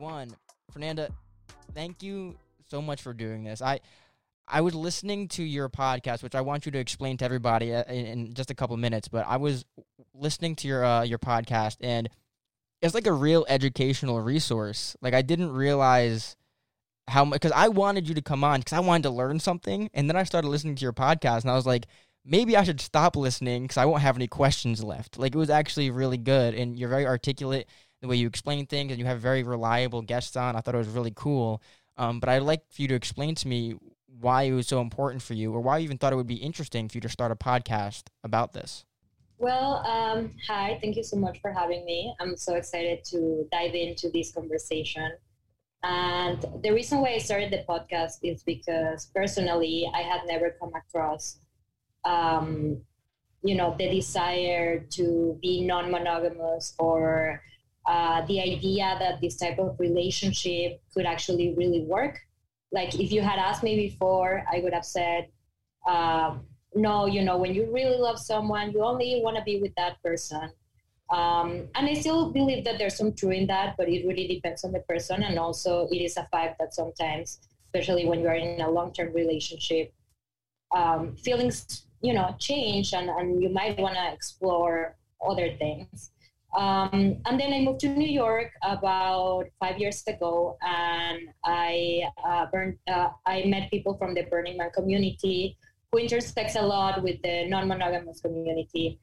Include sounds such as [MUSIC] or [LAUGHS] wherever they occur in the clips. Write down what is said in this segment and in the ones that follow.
one, Fernanda, thank you so much for doing this. I I was listening to your podcast, which I want you to explain to everybody uh, in, in just a couple minutes. But I was listening to your uh, your podcast, and it's like a real educational resource. Like I didn't realize how much because I wanted you to come on because I wanted to learn something, and then I started listening to your podcast, and I was like, maybe I should stop listening because I won't have any questions left. Like it was actually really good, and you're very articulate the way you explain things, and you have very reliable guests on. I thought it was really cool. Um, but I'd like for you to explain to me why it was so important for you, or why you even thought it would be interesting for you to start a podcast about this. Well, um, hi, thank you so much for having me. I'm so excited to dive into this conversation. And the reason why I started the podcast is because personally, I had never come across, um, you know, the desire to be non-monogamous or uh, the idea that this type of relationship could actually really work. Like if you had asked me before, I would have said, uh, no, you know, when you really love someone, you only want to be with that person. Um, and I still believe that there's some truth in that, but it really depends on the person. And also, it is a fact that sometimes, especially when you're in a long term relationship, um, feelings, you know, change and, and you might want to explore other things. Um, and then I moved to New York about five years ago, and I uh, burned, uh, I met people from the Burning Man community who intersects a lot with the non-monogamous community.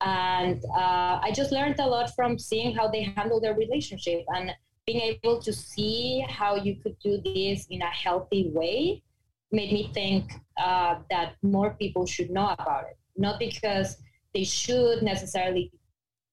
And uh, I just learned a lot from seeing how they handle their relationship and being able to see how you could do this in a healthy way made me think uh, that more people should know about it. Not because they should necessarily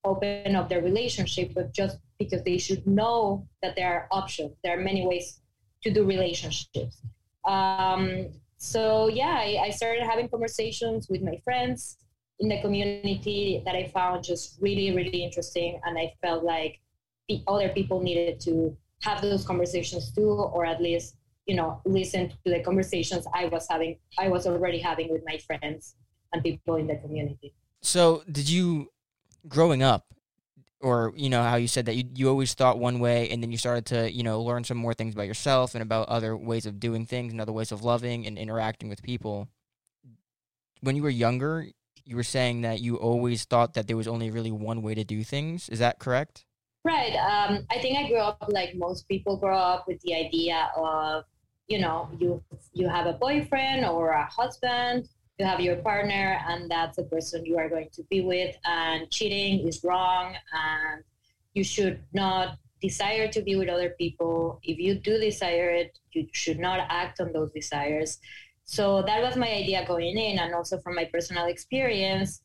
open up their relationship, but just because they should know that there are options. There are many ways to do relationships. Um, so yeah, I, I started having conversations with my friends in the community that I found just really, really interesting, and I felt like the other people needed to have those conversations too, or at least you know listen to the conversations I was having, I was already having with my friends and people in the community. So, did you growing up or you know how you said that you, you always thought one way and then you started to you know learn some more things about yourself and about other ways of doing things and other ways of loving and interacting with people. When you were younger you were saying that you always thought that there was only really one way to do things. Is that correct? Right. Um, i think i grew up like most people grow up with the idea of you know you you have a boyfriend or a husband you have your partner and that's the person you are going to be with and cheating is wrong and you should not desire to be with other people. If you do desire it you should not act on those desires. So that was my idea going in and also from my personal experience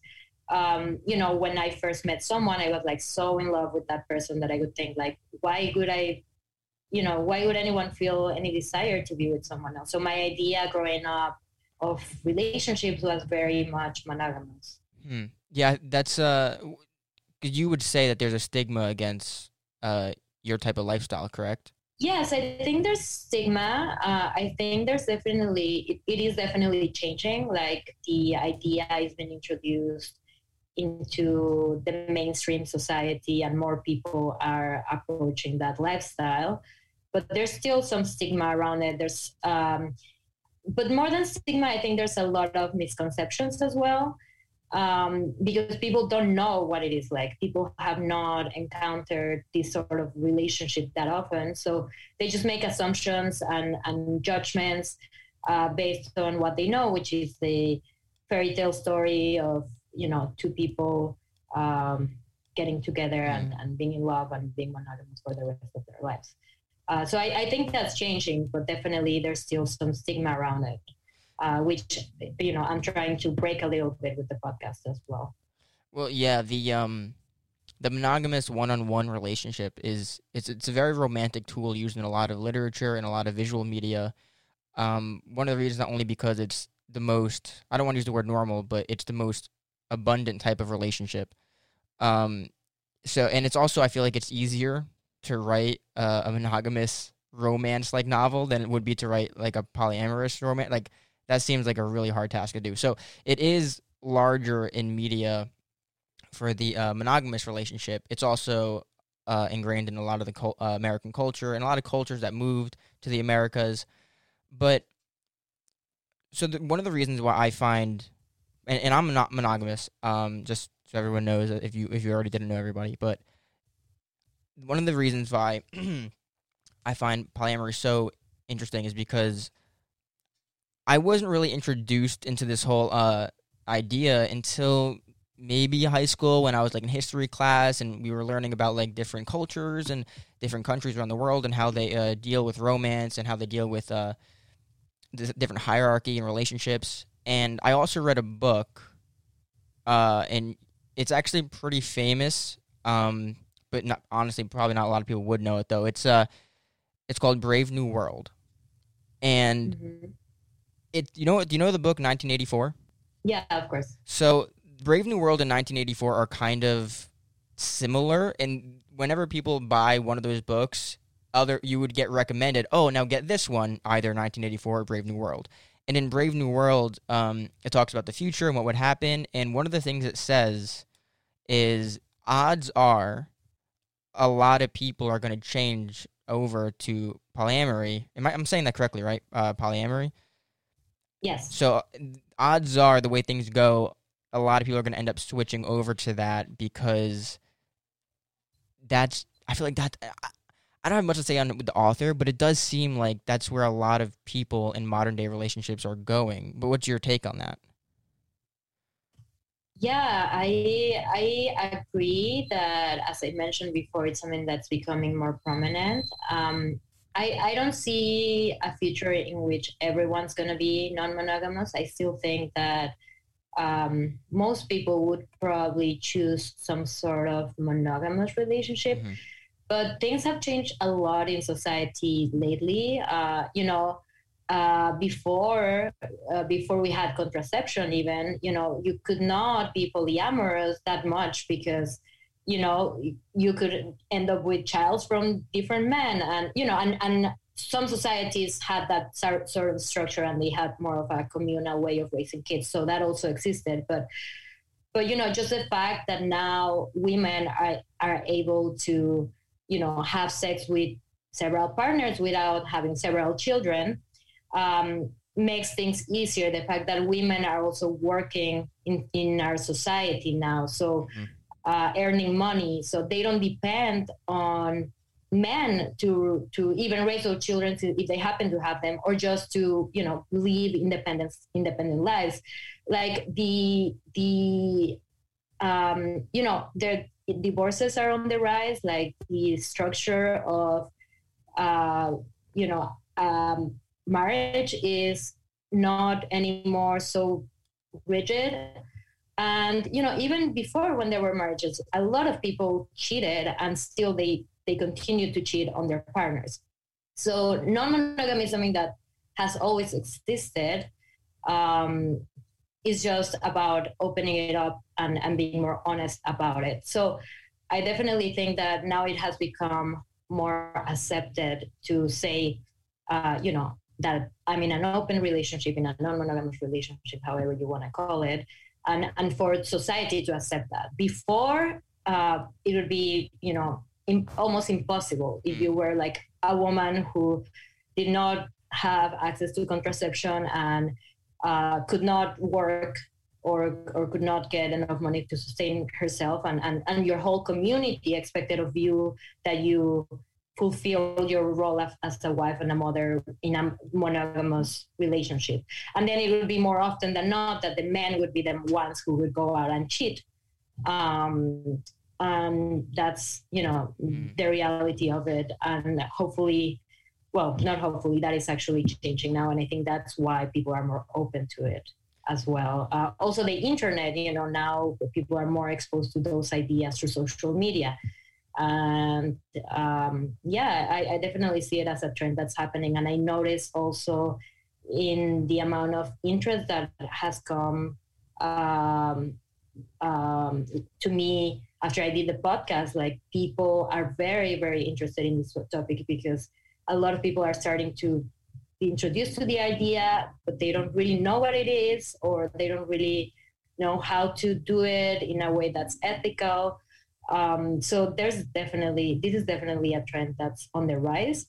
um, you know when i first met someone i was like so in love with that person that i would think like why would i you know why would anyone feel any desire to be with someone else? So my idea growing up of relationships was very much monogamous. Hmm. Yeah, that's uh, you would say that there's a stigma against uh your type of lifestyle, correct? Yes, I think there's stigma. Uh, I think there's definitely it, it is definitely changing. Like the idea has been introduced into the mainstream society, and more people are approaching that lifestyle. But there's still some stigma around it. There's um, but more than stigma, I think there's a lot of misconceptions as well. Um, because people don't know what it is like. People have not encountered this sort of relationship that often. So they just make assumptions and, and judgments uh, based on what they know, which is the fairy tale story of, you know, two people um, getting together and, and being in love and being monogamous for the rest of their lives. Uh, so I, I, think that's changing, but definitely there's still some stigma around it, uh, which you know I'm trying to break a little bit with the podcast as well. Well, yeah, the um, the monogamous one-on-one relationship is it's it's a very romantic tool used in a lot of literature and a lot of visual media. Um, one of the reasons not only because it's the most I don't want to use the word normal, but it's the most abundant type of relationship. Um, so and it's also I feel like it's easier to write uh, a monogamous romance like novel than it would be to write like a polyamorous romance. Like that seems like a really hard task to do. So it is larger in media for the uh, monogamous relationship. It's also uh, ingrained in a lot of the cul- uh, American culture and a lot of cultures that moved to the Americas. But so the, one of the reasons why I find, and, and I'm not monogamous, um, just so everyone knows if you if you already didn't know everybody, but one of the reasons why [CLEARS THROAT] I find polyamory so interesting is because I wasn't really introduced into this whole uh, idea until maybe high school when I was like in history class and we were learning about like different cultures and different countries around the world and how they uh, deal with romance and how they deal with uh, different hierarchy and relationships. And I also read a book, uh, and it's actually pretty famous. Um, but not honestly, probably not a lot of people would know it though. It's uh, it's called Brave New World, and mm-hmm. it you know do you know the book 1984? Yeah, of course. So Brave New World and 1984 are kind of similar, and whenever people buy one of those books, other you would get recommended. Oh, now get this one, either 1984 or Brave New World. And in Brave New World, um, it talks about the future and what would happen. And one of the things it says is odds are a lot of people are going to change over to polyamory. Am I, I'm saying that correctly, right? Uh, polyamory. Yes. So odds are the way things go, a lot of people are going to end up switching over to that because that's. I feel like that. I, I don't have much to say on the author, but it does seem like that's where a lot of people in modern day relationships are going. But what's your take on that? Yeah, I I agree that as I mentioned before, it's something that's becoming more prominent. Um, I, I don't see a future in which everyone's going to be non-monogamous. I still think that um, most people would probably choose some sort of monogamous relationship. Mm-hmm. But things have changed a lot in society lately. Uh, you know, uh, before uh, before we had contraception, even you know, you could not be polyamorous that much because you know you could end up with child from different men, and you know, and and some societies had that sort of structure and they had more of a communal way of raising kids. So that also existed. But but you know just the fact that now women are are able to you know have sex with several partners without having several children um, makes things easier. The fact that women are also working in, in our society now. So mm-hmm. uh, earning money. So they don't depend on men to to even raise their children to, if they happen to have them or just to you know live independent independent lives. Like the the um you know their divorces are on the rise like the structure of uh you know um marriage is not anymore so rigid and you know even before when there were marriages a lot of people cheated and still they they continue to cheat on their partners. So non-monogamy is something that has always existed. Um, it's just about opening it up and, and being more honest about it. So I definitely think that now it has become more accepted to say, uh, you know, that I'm in an open relationship, in a non-monogamous relationship, however you want to call it, and and for society to accept that. Before, uh, it would be, you know, almost impossible if you were like a woman who did not have access to contraception and uh, could not work or or could not get enough money to sustain herself and, and and your whole community expected of you that you fulfill your role as, as a wife and a mother in a monogamous relationship. And then it would be more often than not that the men would be the ones who would go out and cheat. Um, and that's you know mm. the reality of it. And hopefully well not hopefully that is actually changing now. And i think that's why people are more open to it as well. Uh, also the internet you know now people are more exposed to those ideas through social media and um, yeah I, I definitely see it as a trend that's happening and i notice also in the amount of interest that has come um, um, to me after I did the podcast, like people are very, very interested in this topic because a lot of people are starting to be introduced to the idea, but they don't really know what it is or they don't really know how to do it in a way that's ethical. Um, so there's definitely this is definitely a trend that's on the rise.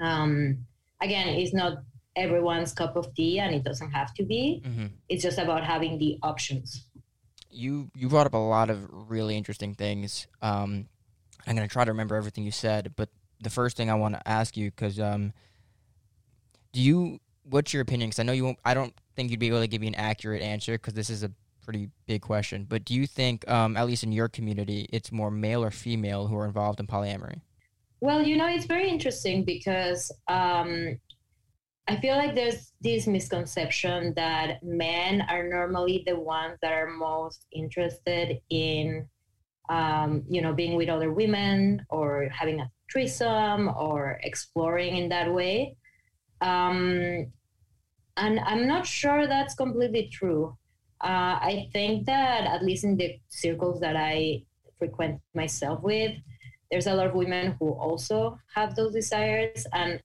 Um, again, it's not everyone's cup of tea, and it doesn't have to be. Mm-hmm. It's just about having the options. You you brought up a lot of really interesting things. Um, I'm gonna try to remember everything you said, but the first thing I want to ask you because um, do you what's your opinion? Because I know you won't. I don't think you'd be able to give me an accurate answer because this is a pretty big question. But do you think, um, at least in your community, it's more male or female who are involved in polyamory? Well, you know, it's very interesting because um, I feel like there's this misconception that men are normally the ones that are most interested in, um, you know, being with other women or having a threesome or exploring in that way. Um, and I'm not sure that's completely true. Uh, I think that at least in the circles that I frequent myself with, there's a lot of women who also have those desires. And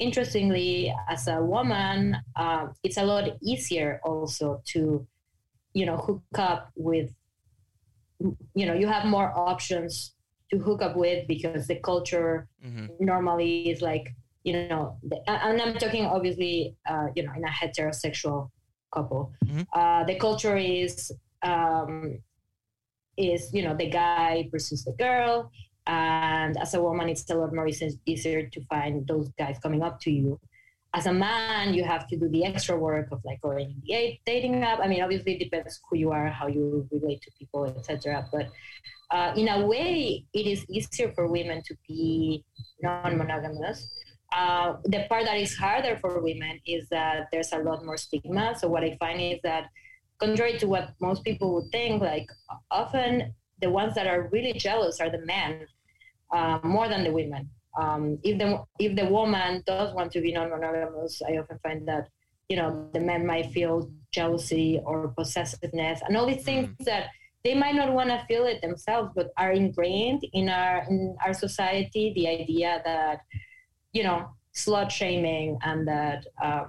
interestingly, as a woman, uh, it's a lot easier also to, you know, hook up with, you know, you have more options to hook up with because the culture mm-hmm. normally is like, you know, and I'm talking obviously, uh, you know, in a heterosexual couple. Mm-hmm. Uh, the culture is um, is you know the guy versus the girl, and as a woman, it's a lot more easier to find those guys coming up to you. As a man, you have to do the extra work of like going in the dating app. I mean, obviously, it depends who you are, how you relate to people, etc. But uh, in a way, it is easier for women to be non-monogamous uh, the part that is harder for women is that there's a lot more stigma. So what I find is that, contrary to what most people would think, like often the ones that are really jealous are the men uh, more than the women. Um, if the if the woman does want to be non-monogamous, I often find that you know the men might feel jealousy or possessiveness and all these things mm-hmm. that they might not want to feel it themselves, but are ingrained in our in our society. The idea that you know, slut shaming and that uh,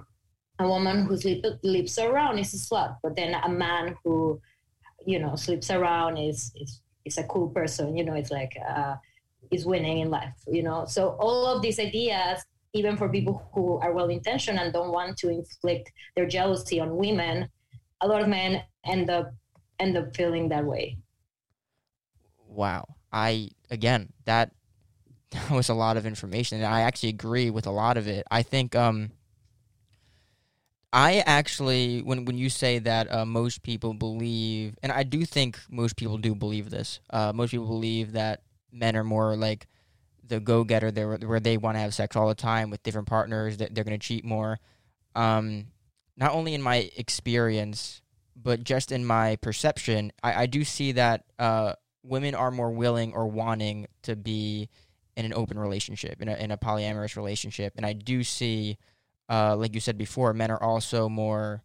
a woman who sleep, sleeps around is a slut, but then a man who, you know, sleeps around is is is a cool person. You know, it's like uh, is winning in life. You know, so all of these ideas, even for people who are well intentioned and don't want to inflict their jealousy on women, a lot of men end up end up feeling that way. Wow, I again that [LAUGHS] that was a lot of information, and I actually agree with a lot of it. I think um, I actually when when you say that uh, most people believe, and I do think most people do believe this. Uh, most people believe that men are more like the go getter, there where they want to have sex all the time with different partners. That they're going to cheat more. Um, not only in my experience, but just in my perception, I, I do see that uh, women are more willing or wanting to be in an open relationship, in a, in a polyamorous relationship. And I do see, uh, like you said before, men are also more,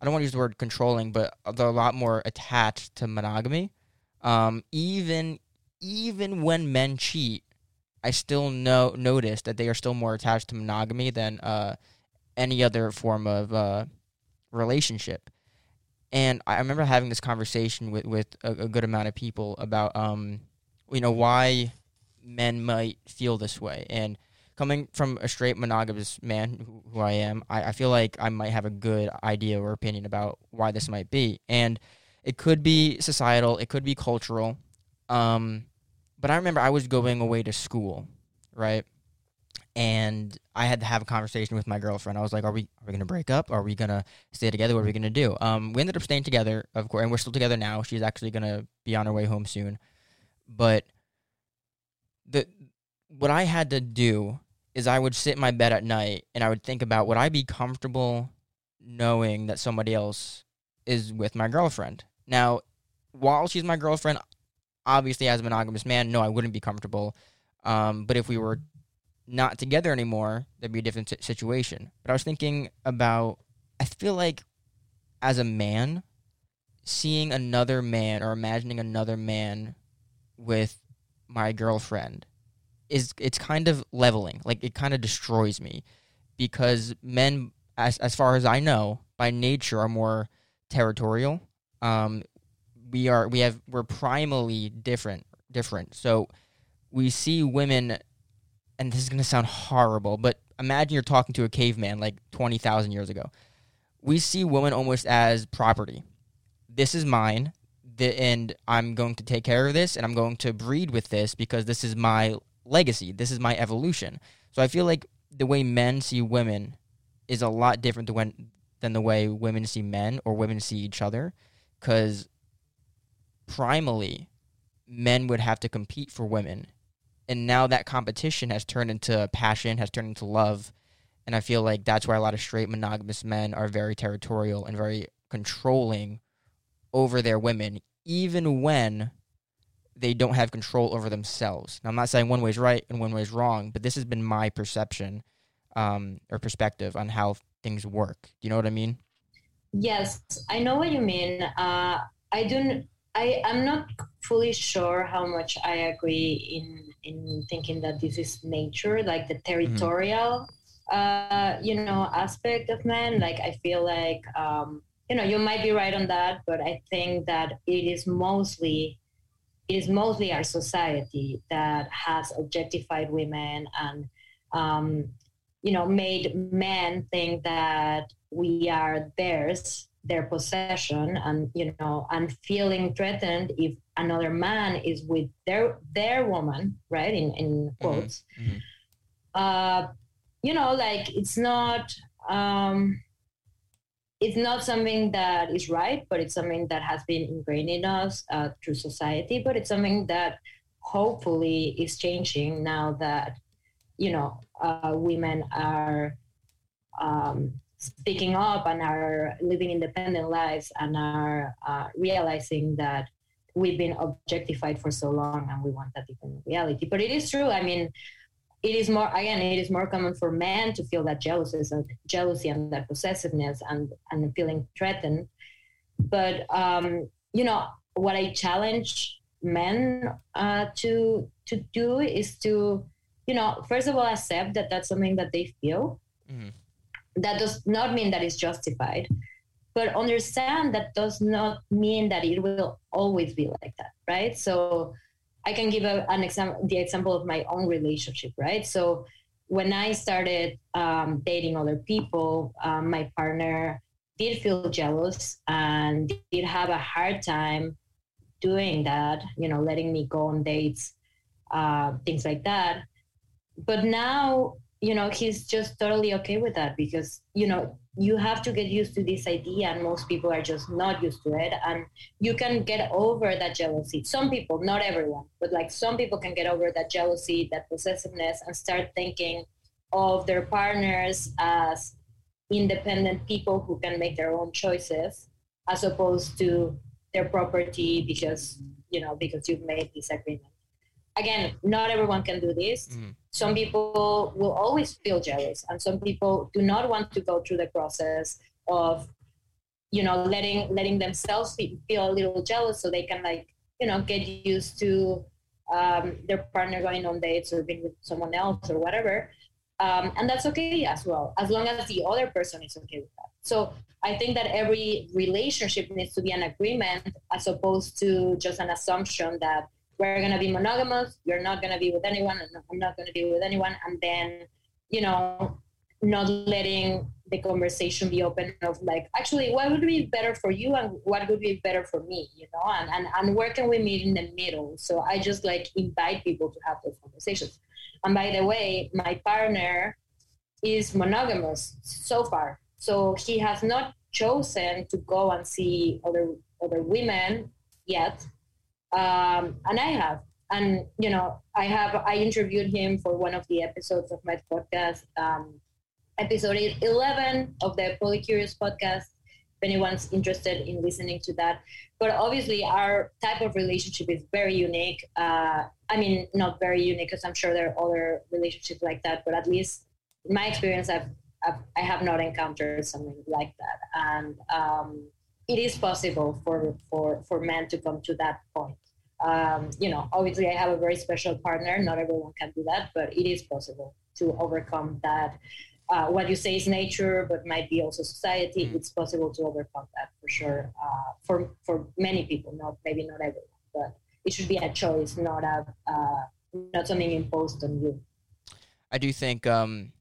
I don't want to use the word controlling, but they're a lot more attached to monogamy. Um, even even when men cheat, I still know notice that they are still more attached to monogamy than uh, any other form of uh, relationship. And I remember having this conversation with with a, a good amount of people about um, you know why men might feel this way. And coming from a straight monogamous man who, who I am, I, I, feel like I might have a good idea or opinion about why this might be. And it could be societal, it could be cultural. Um, but I remember I was going away to school, right? And I had to have a conversation with my girlfriend. I was like, "Are we are we gonna break up? Are we gonna stay together? What are we gonna do?" Um, we ended up staying together, of course, and we're still together now. She's actually gonna be on her way home soon. But the what I had to do is I would sit in my bed at night and I would think about would I be comfortable knowing that somebody else is with my girlfriend. Now, while she's my girlfriend, obviously as a monogamous man, no, I wouldn't be comfortable. Um, but if we were not together anymore, that'd be a different situation. But I was thinking about, I feel like as a man, seeing another man or imagining another man with my girlfriend is it's kind of leveling. Like it kind of destroys me because men, as as far as I know, by nature are more territorial. Um, we are we have we're primally different different. So we see women, and this is going to sound horrible, but imagine you're talking to a caveman like 20,000 years ago. We see women almost as property. This is mine, the, and I'm going to take care of this, and I'm going to breed with this because this is my legacy. This is my evolution. So I feel like the way men see women is a lot different than, when, than the way women see men or women see each other because primally men would have to compete for women and now that competition has turned into passion has turned into love and i feel like that's why a lot of straight monogamous men are very territorial and very controlling over their women even when they don't have control over themselves now i'm not saying one way is right and one way is wrong but this has been my perception um, or perspective on how things work do you know what i mean yes i know what you mean uh, i don't I, I'm not fully sure how much I agree in in thinking that this is nature, like the territorial, mm-hmm. uh, you know, aspect of man. Like I feel like, um, you know, you might be right on that, but I think that it is mostly, it is mostly our society that has objectified women and, um, you know, made men think that we are theirs their possession and you know and feeling threatened if another man is with their their woman right in in mm-hmm. quotes mm-hmm. uh you know like it's not um it's not something that is right but it's something that has been ingrained in us uh, through society but it's something that hopefully is changing now that you know uh, women are um, speaking up and are living independent lives and are uh, realizing that we've been objectified for so long and we want that different reality. But it is true. I mean, it is more again, it is more common for men to feel that jealousy and jealousy and that possessiveness and and feeling threatened. But um, you know, what I challenge men uh, to to do is to, you know, first of all accept that that's something that they feel. Mm-hmm that does not mean that it's justified but understand that does not mean that it will always be like that right so i can give a, an example the example of my own relationship right? So when i started um, dating other people um, my partner did feel jealous and did have a hard time doing that you know letting me go on dates uh, things like that. But now you know he's just totally okay with that because you know you have to get used to this idea and most people are just not used to it. And you can get over that jealousy. Some people not everyone but like some people can get over that jealousy that possessiveness and start thinking of their partners as independent people who can make their own choices as opposed to their property because you know because you've made this agreement again, not everyone can do this. Mm-hmm. Some people will always feel jealous, and some people do not want to go through the process of, you know, letting letting themselves feel a little jealous, so they can like, you know, get used to um, their partner going on dates or being with someone else or whatever. Um, and that's okay as well, as long as the other person is okay with that. So I think that every relationship needs to be an agreement as opposed to just an assumption that we're going to be monogamous you're not going to be with anyone i'm not going to be with anyone and then you know not letting the conversation be open of like actually what would be better for you and what would be better for me you know? And, and and where can we meet in the middle? So i just like invite people to have those conversations. And by the way my partner is monogamous so far. So he has not chosen to go and see other other women yet um, and I have. And you know, I have. I interviewed him for one of the episodes of my podcast, um, episode eleven of the Polycurious podcast. If anyone's interested in listening to that, but obviously our type of relationship is very unique. Uh, I mean, not very unique because I'm sure there are other relationships like that, but at least in my experience, I've, I've I have not encountered something like that, and um, it is possible for for for men to come to that point um, you know, obviously I have a very special partner. Not everyone can do that, but it is possible to overcome that. Uh, what you say is nature, but might be also society. Mm. It's possible to overcome that for sure. Uh, for for many people, not maybe not everyone, but it should be a choice, not a uh, not something imposed on you. I do think, um,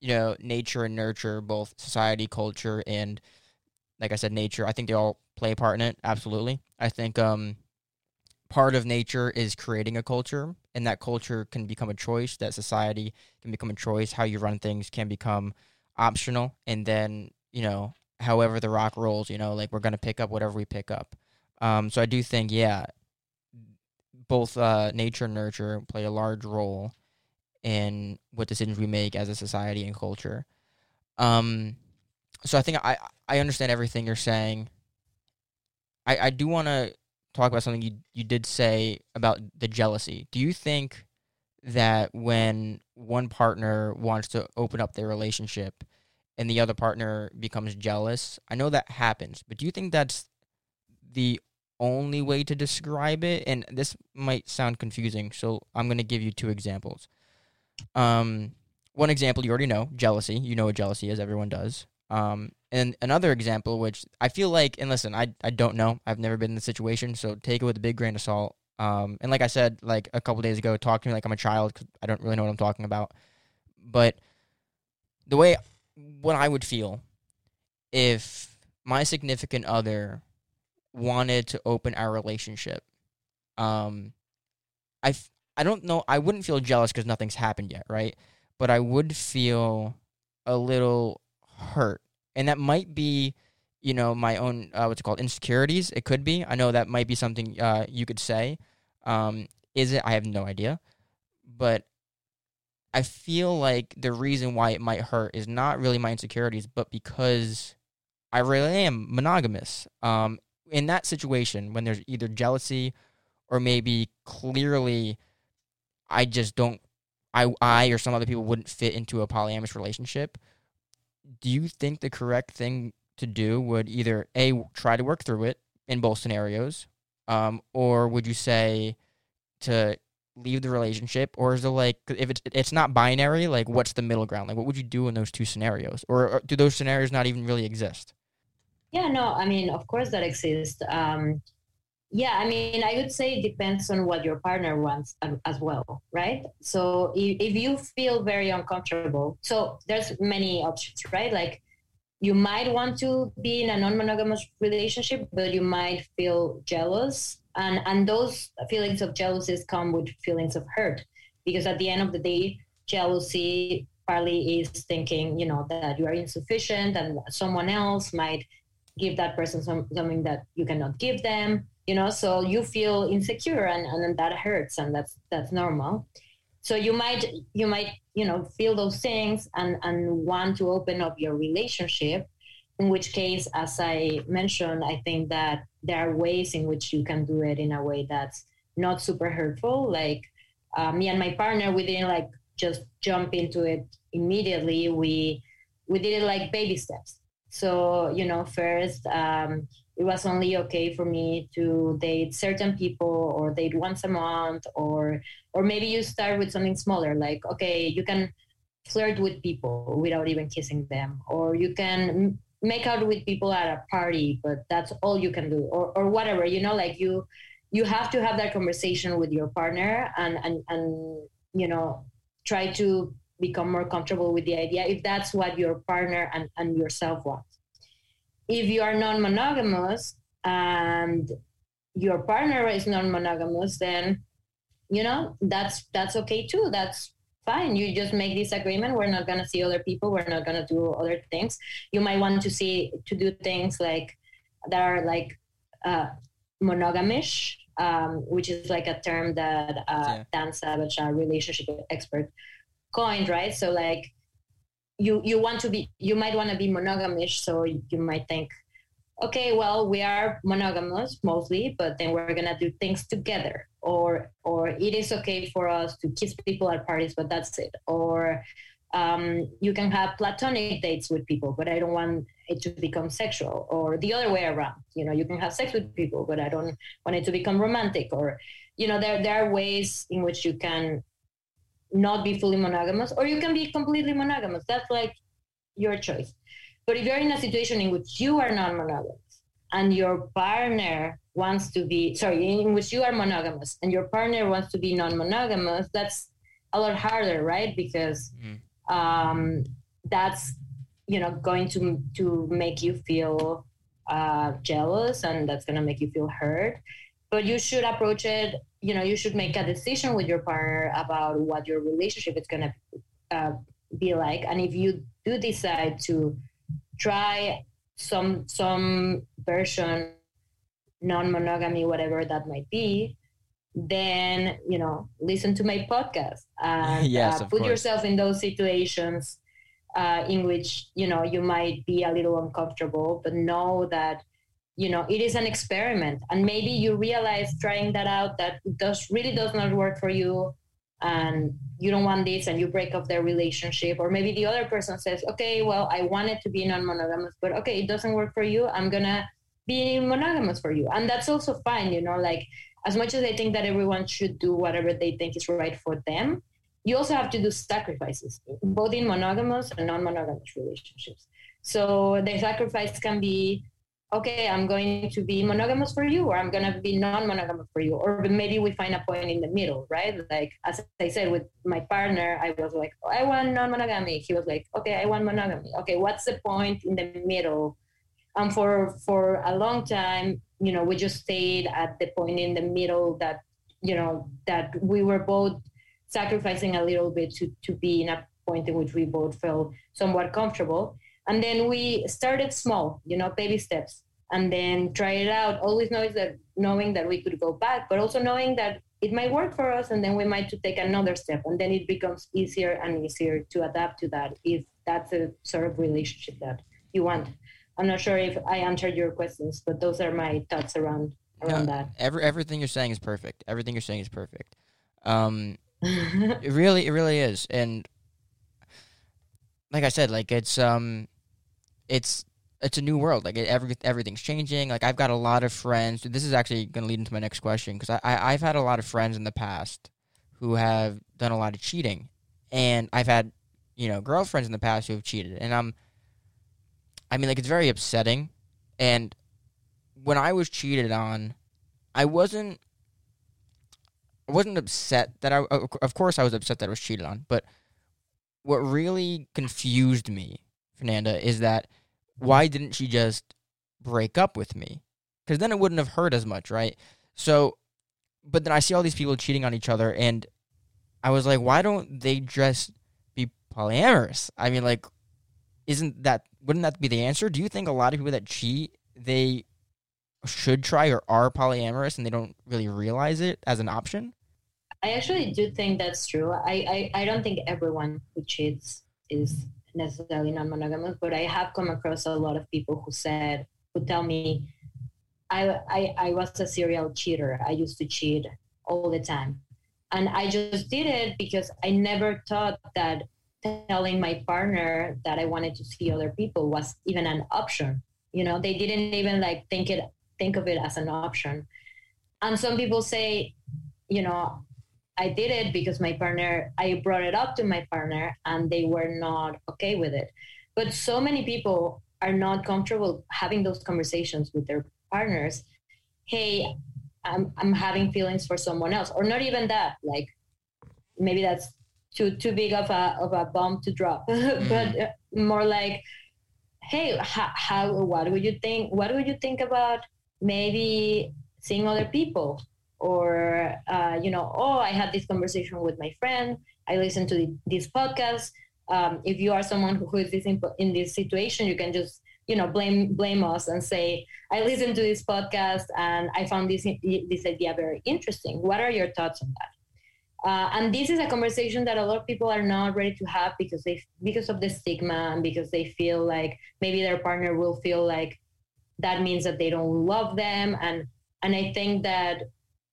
you know, nature and nurture, both society, culture, and like I said, nature. I think they all play a part in it. Absolutely. I think um, part of nature is creating a culture, and that culture can become a choice. That society can become a choice. How you run things can become optional, and then you know, however the rock rolls, you know, like we're gonna pick up whatever we pick up. Um, so I do think, yeah, both uh, nature and nurture play a large role in what decisions we make as a society and culture. Um, so I think I I understand everything you're saying. I I do want to talk about something you you did say about the jealousy. Do you think that when one partner wants to open up their relationship and the other partner becomes jealous, I know that happens, but do you think that's the only way to describe it? And this might sound confusing, so I'm going to give you two examples. Um, one example you already know, jealousy. You know what jealousy is, everyone does. Um, and another example, which I feel like, and listen, I I don't know, I've never been in the situation, so take it with a big grain of salt. Um, and like I said, like a couple days ago, talk to me like I'm a child because I don't really know what I'm talking about. But the way what I would feel if my significant other wanted to open our relationship, um, I I don't know, I wouldn't feel jealous because nothing's happened yet, right? But I would feel a little hurt. And that might be you know my own uh, what's it called insecurities. It could be. I know that might be something uh, you could say. Um, is it? I have no idea. But i feel like the reason why it might hurt is not really my insecurities but because i really am monogamous. Um, in that situation when there's either jealousy or maybe clearly i just don't i i or some other people wouldn't fit into a polyamorous relationship do you think the correct thing to do would either a try to work through it in both scenarios, um, or would you say to leave the relationship, or is it like if it's it's not binary, like what's the middle ground? Like what would you do in those two scenarios, or, or do those scenarios not even really exist? Yeah, no, I mean, of course that exists. Um, yeah, I mean, I would say it depends on what your partner wants um, as well, right? So if you feel very uncomfortable, so there's many options, right? Like you might want to be in a non-monogamous relationship, but you might feel jealous, and and those feelings of jealousy come with feelings of hurt, because at the end of the day, jealousy partly is thinking, you know, that you are insufficient, and someone else might give that person some, something that you cannot give them you know so you feel insecure and, and that hurts and that's that's normal. So you might you might you know feel those things and and want to open up your relationship in which case as i mentioned i think that there are ways in which you can do it in a way that's not super hurtful like uh, me and my partner we didn't like just jump into it immediately. We we did it like baby steps. So you know first um, it was only okay for me to date certain people or date once a month or or maybe you start with something smaller like okay you can flirt with people without even kissing them or you can make out with people at a party but that's all you can do or, or whatever you know like you you have to have that conversation with your partner and and, and you know try to become more comfortable with the idea if that's what your partner and, and yourself want if you are non-monogamous and your partner is non-monogamous then you know that's that's okay too. That's fine. You just make this agreement. We're not going to see other people. We're not going to do other things. You might want to see to do things like that are like uh, monogamish um, which is like a term that uh, yeah. dan savage a relationship expert coined right? So like you you want to be you might want to be monogamish so you might think okay well we are monogamous mostly but then we're gonna do things together. Or or it is okay for us to kiss people at parties but that's it. Or um, you can have platonic dates with people but i don't want it to become sexual. Or the other way around you know you can have sex with people but i don't want it to become romantic. Or you know there, there are ways in which you can not be fully monogamous or you can be completely monogamous. That's like your choice. But if you're in a situation in which you are non-monogamous and your partner wants to be sorry in which you are monogamous and your partner wants to be non-monogamous that's a lot harder right? Because mm. um, that's you know going to to make you feel uh, jealous and that's going to make you feel hurt. But you should approach it you know you should make a decision with your partner about what your relationship is going to uh, be like and if you do decide to try some some version non-monogamy whatever that might be then you know listen to my podcast and [LAUGHS] yes, uh, put course. yourself in those situations uh, in which you know you might be a little uncomfortable but know that you know it is an experiment. And maybe you realize trying that out that does really does not work for you and you don't want this and you break up their relationship. Or maybe the other person says okay well i wanted to be non-monogamous but okay it doesn't work for you. I'm gonna be monogamous for you. And that's also fine you know like as much as i think that everyone should do whatever they think is right for them you also have to do sacrifices both in monogamous and non-monogamous relationships. So the sacrifice can be okay, I'm going to be monogamous for you, or I'm going to be non monogamous for you. Or maybe we find a point in the middle, right? Like, as I said, with my partner, I was like, oh, I want non monogamy. He was like, okay, I want monogamy. Okay, what's the point in the middle? And for, for a long time, you know, we just stayed at the point in the middle that, you know, that we were both sacrificing a little bit to, to be in a point in which we both felt somewhat comfortable and then we started small you know baby steps and then try it out always knowing that knowing that we could go back but also knowing that it might work for us and then we might to take another step and then it becomes easier and easier to adapt to that if that's a sort of relationship that you want. I'm not sure if i answered your questions but those are my thoughts around around that. every, everything you're saying is perfect. Everything you're saying is perfect. Um [LAUGHS] it really it really is. And like i said like it's um it's it's a new world. Like every everything's changing. Like I've got a lot of friends. This is actually going to lead into my next question because I, I I've had a lot of friends in the past who have done a lot of cheating, and I've had you know girlfriends in the past who have cheated, and I'm I mean like it's very upsetting. And when I was cheated on, I wasn't I wasn't upset that I of course I was upset that I was cheated on, but what really confused me, Fernanda, is that why didn't she just break up with me? Because then it wouldn't have hurt as much, right? So, but then I see all these people cheating on each other, and I was like, why don't they just be polyamorous? I mean, like, isn't that wouldn't that be the answer? Do you think a lot of people that cheat they should try or are polyamorous and they don't really realize it as an option? I actually do think that's true. I, I, I don't think everyone who cheats is necessarily non-monogamous, but I have come across a lot of people who said, who tell me, I, I, I was a serial cheater. I used to cheat all the time. And I just did it because I never thought that telling my partner that I wanted to see other people was even an option. You know, they didn't even like think it think of it as an option. And some people say, you know, I did it because my partner, I brought it up to my partner and they were not okay with it. But so many people are not comfortable having those conversations with their partners. Hey, I'm, I'm having feelings for someone else, or not even that. Like maybe that's too too big of a of a bomb to drop, [LAUGHS] mm-hmm. but uh, more like, hey, how, how what would you think? What would you think about maybe seeing other people? Or uh, you know oh i had this conversation with my friend i listened to this podcast. Um, if you are someone who is in, in this situation you can just you know blame blame us and say i listened to this podcast and i found this this idea very interesting. What are your thoughts on that? Uh, and this is a conversation that a lot of people are not ready to have because they because of the stigma and because they feel like maybe their partner will feel like that means that they don't love them. And and i think that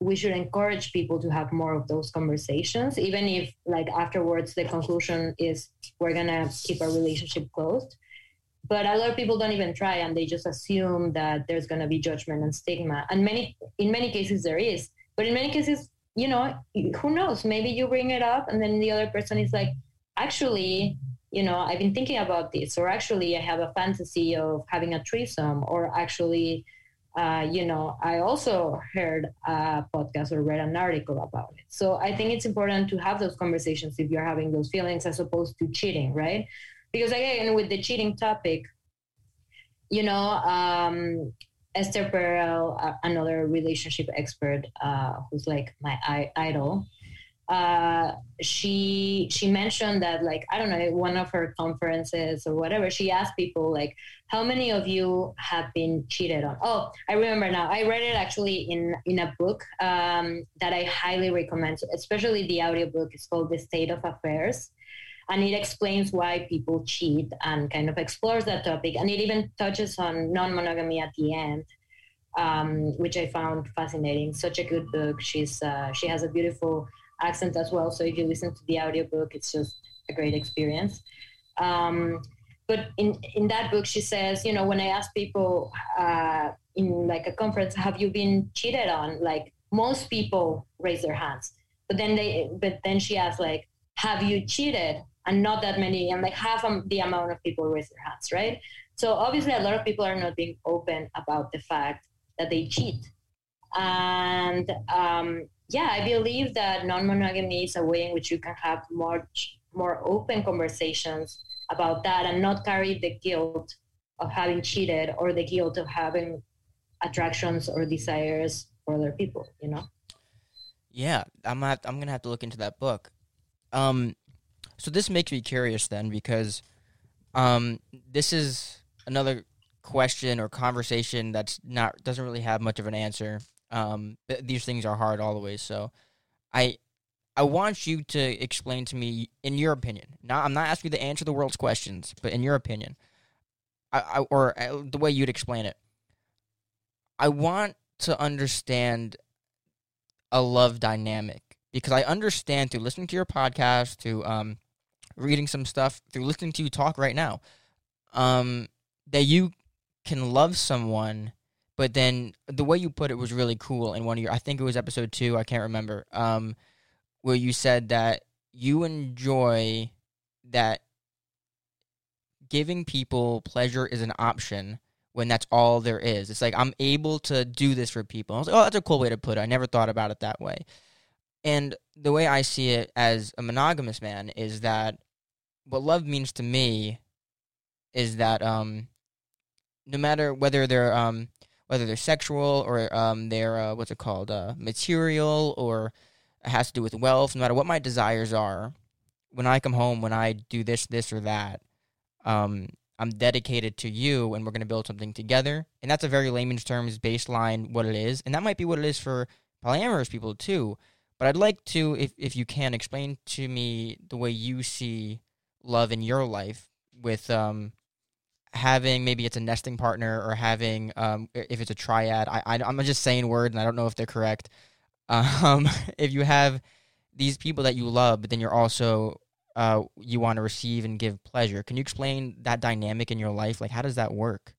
we should encourage people to have more of those conversations even if like afterwards the conclusion is we're gonna keep our relationship closed. But a lot of people don't even try and they just assume that there's to be judgment and stigma. And many in many cases there is. But in many cases you know who knows? Maybe you bring it up and then the other person is like actually you know i've been thinking about this or actually i have a fantasy of having a threesome or actually uh, you know, I also heard a podcast or read an article about it. So I think it's important to have those conversations if you're having those feelings as opposed to cheating, right? Because again, with the cheating topic, you know, um, Esther Perel, another relationship expert, uh, who's like my I- idol, uh, she she mentioned that like I don't know one of her conferences or whatever she asked people like how many of you have been cheated on? Oh I remember now. I read it actually in in a book um, that I highly recommend especially the audiobook. It's called The State of Affairs and it explains why people cheat and kind of explores that topic and it even touches on non-monogamy at the end um, which I found fascinating. Such a good book. She's uh, she has a beautiful accent as well. So if you listen to the audiobook, it's just a great experience. Um, but in, in that book, she says, you know, when I ask people uh, in like a conference, have you been cheated on? Like most people raise their hands, but then they, but then she asks like, have you cheated? And not that many, and like half the amount of people raise their hands, right? So obviously, a lot of people are not being open about the fact that they cheat, and um, yeah, I believe that non-monogamy is a way in which you can have much more open conversations about that and not carry the guilt of having cheated or the guilt of having attractions or desires for other people, you know? Yeah, I'm gonna have to, I'm gonna have to look into that book. Um, so this makes me curious then because, um, this is another question or conversation that's not doesn't really have much of an answer. Um, th- these things are hard always. So, I I want you to explain to me, in your opinion. Now, I'm not asking you to answer the world's questions, but in your opinion, I, I or uh, the way you'd explain it. I want to understand a love dynamic because I understand through listening to your podcast, through um, reading some stuff, through listening to you talk right now, um, that you can love someone but then the way you put it was really cool in one of your I think it was episode 2, I can't remember. Um where you said that you enjoy that giving people pleasure is an option when that's all there is. It's like I'm able to do this for people. I was like, oh, that's a cool way to put it. I never thought about it that way. And the way I see it as a monogamous man is that what love means to me is that um no matter whether they're um whether they're sexual or um, they're uh, what's it called, uh, material, or it has to do with wealth. No matter what my desires are, when I come home, when I do this, this, or that, um, I'm dedicated to you, and we're going to build something together. And that's a very layman's terms baseline what it is, and that might be what it is for polyamorous people too. But I'd like to, if if you can, explain to me the way you see love in your life with um having maybe it's a nesting partner or having um, if it's a triad I, I am just saying words and i don't know if they're correct. [LAUGHS] Um, if you have these people that you love but then you're also uh, you want to receive and give pleasure can you explain that dynamic in your life? Like how does that work?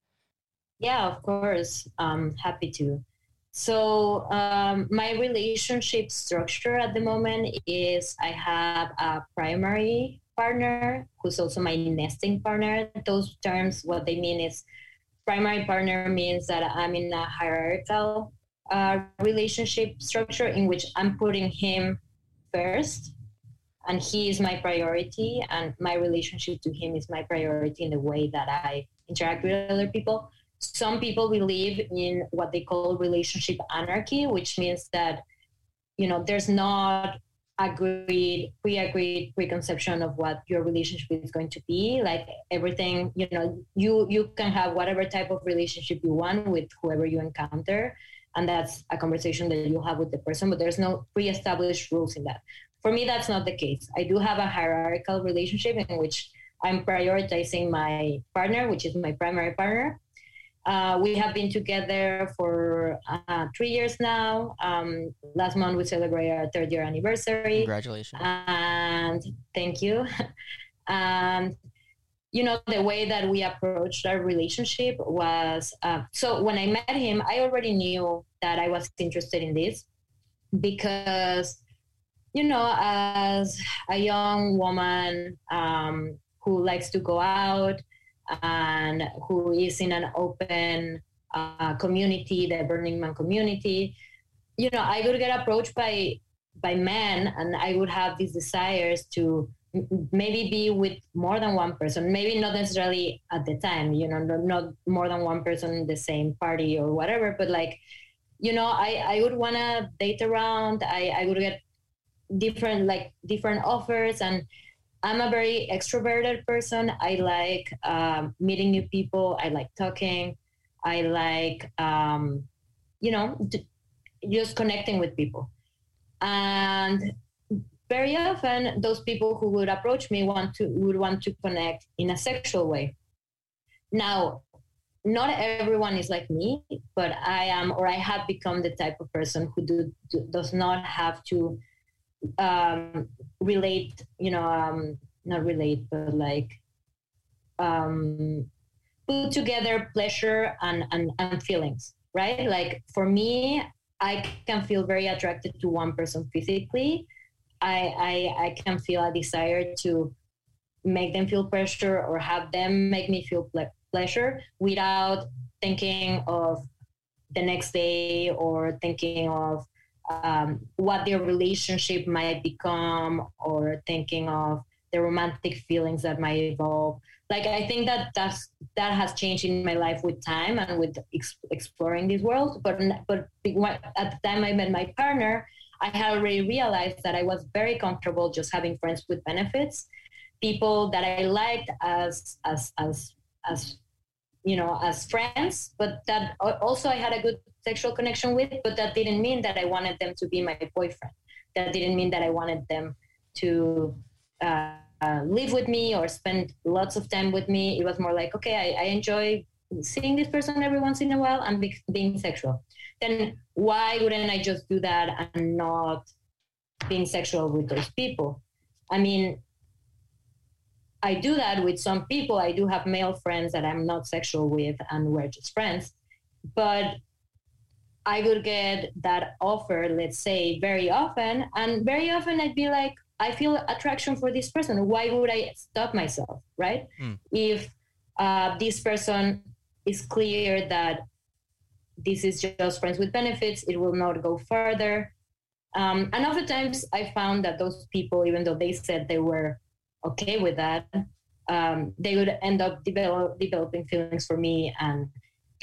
Yeah of course. I'm happy to. So um, my relationship structure at the moment is i have a primary partner, who's also my nesting partner. Those terms, what they mean is primary partner means that I'm in a hierarchical uh, relationship structure in which I'm putting him first and he is my priority and my relationship to him is my priority in the way that I interact with other people. Some people believe in what they call relationship anarchy, which means that you know there's not agreed pre-agreed preconception of what your relationship is going to be. Like everything you know you you can have whatever type of relationship you want with whoever you encounter and that's a conversation that you have with the person but there's no pre-established rules in that. For me that's not the case. I do have a hierarchical relationship in which i'm prioritizing my partner which is my primary partner uh, we have been together for uh, three years now. Um, last month we celebrated our third year anniversary. Congratulations! And thank you. [LAUGHS] and you know the way that we approached our relationship was uh, so when I met him, I already knew that I was interested in this because you know as a young woman um, who likes to go out and who is in an open uh, community, the Burning Man community, you know, I would get approached by by men, and I would have these desires to maybe be with more than one person maybe not necessarily at the time you know not more than one person in the same party or whatever but like you know i i would want to date around. I i would get different like different offers and i'm a very extroverted person. I like um, meeting new people. I like talking. I like um, you know d- just connecting with people. And very often those people who would approach me want to would want to connect in a sexual way. Now not everyone is like me but i am or i have become the type of person who do, do does not have to um, relate you know um, not relate but like um, put together pleasure and, and and feelings right? Like for me i can feel very attracted to one person physically. I, I, I can feel a desire to make them feel pressure or have them make me feel ple- pleasure without thinking of the next day or thinking of um, what their relationship might become or thinking of the romantic feelings that might evolve. Like i think that that's that has changed in my life with time and with ex- exploring this world. But but at the time i met my partner I had already realized that I was very comfortable just having friends with benefits, people that I liked as as as as you know as friends, but that also I had a good sexual connection with. But that didn't mean that I wanted them to be my boyfriend. That didn't mean that I wanted them to. Uh, uh, live with me or spend lots of time with me. It was more like, okay, I, I enjoy seeing this person every once in a while and be, being sexual then why wouldn't I just do that and not being sexual with those people? I mean, I do that with some people. I do have male friends that I'm not sexual with, and we're just friends. But I would get that offer, let's say, very often. And very often I'd be like, I feel attraction for this person. Why would I stop myself, right? Mm. If uh, this person is clear that this is just friends with benefits, it will not go further. Um, and oftentimes I found that those people, even though they said they were okay with that, um, they would end up develop, developing feelings for me and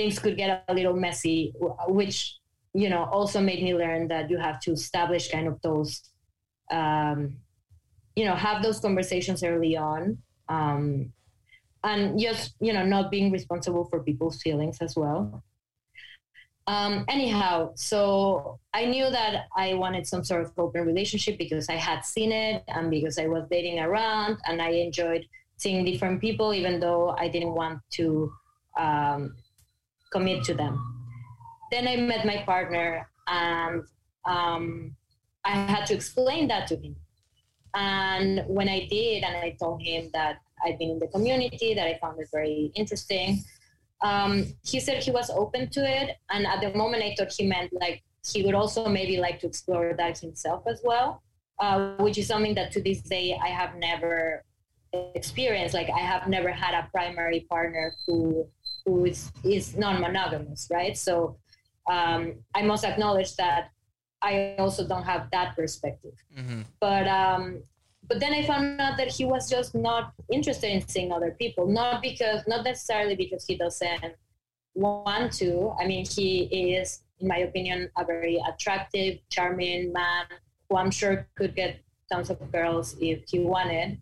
things could get a little messy, which, you know, also made me learn that you have to establish kind of those, um, you know, have those conversations early on. Um, and just, you know, not being responsible for people's feelings as well. Um, anyhow, so I knew that I wanted some sort of open relationship because I had seen it and because I was dating around and I enjoyed seeing different people, even though I didn't want to um, commit to them. Then I met my partner and um, I had to explain that to him. And when I did, and I told him that I'd been in the community, that I found it very interesting, um, he said he was open to it. And at the moment, I thought he meant like he would also maybe like to explore that himself as well, uh, which is something that to this day I have never experienced. Like I have never had a primary partner who who is, is non-monogamous, right? So um, I must acknowledge that I also don't have that perspective. Mm-hmm. But um, but then I found out that he was just not interested in seeing other people, not because, not necessarily because he doesn't want to. I mean, he is, in my opinion, a very attractive, charming man who I'm sure could get tons of girls if he wanted.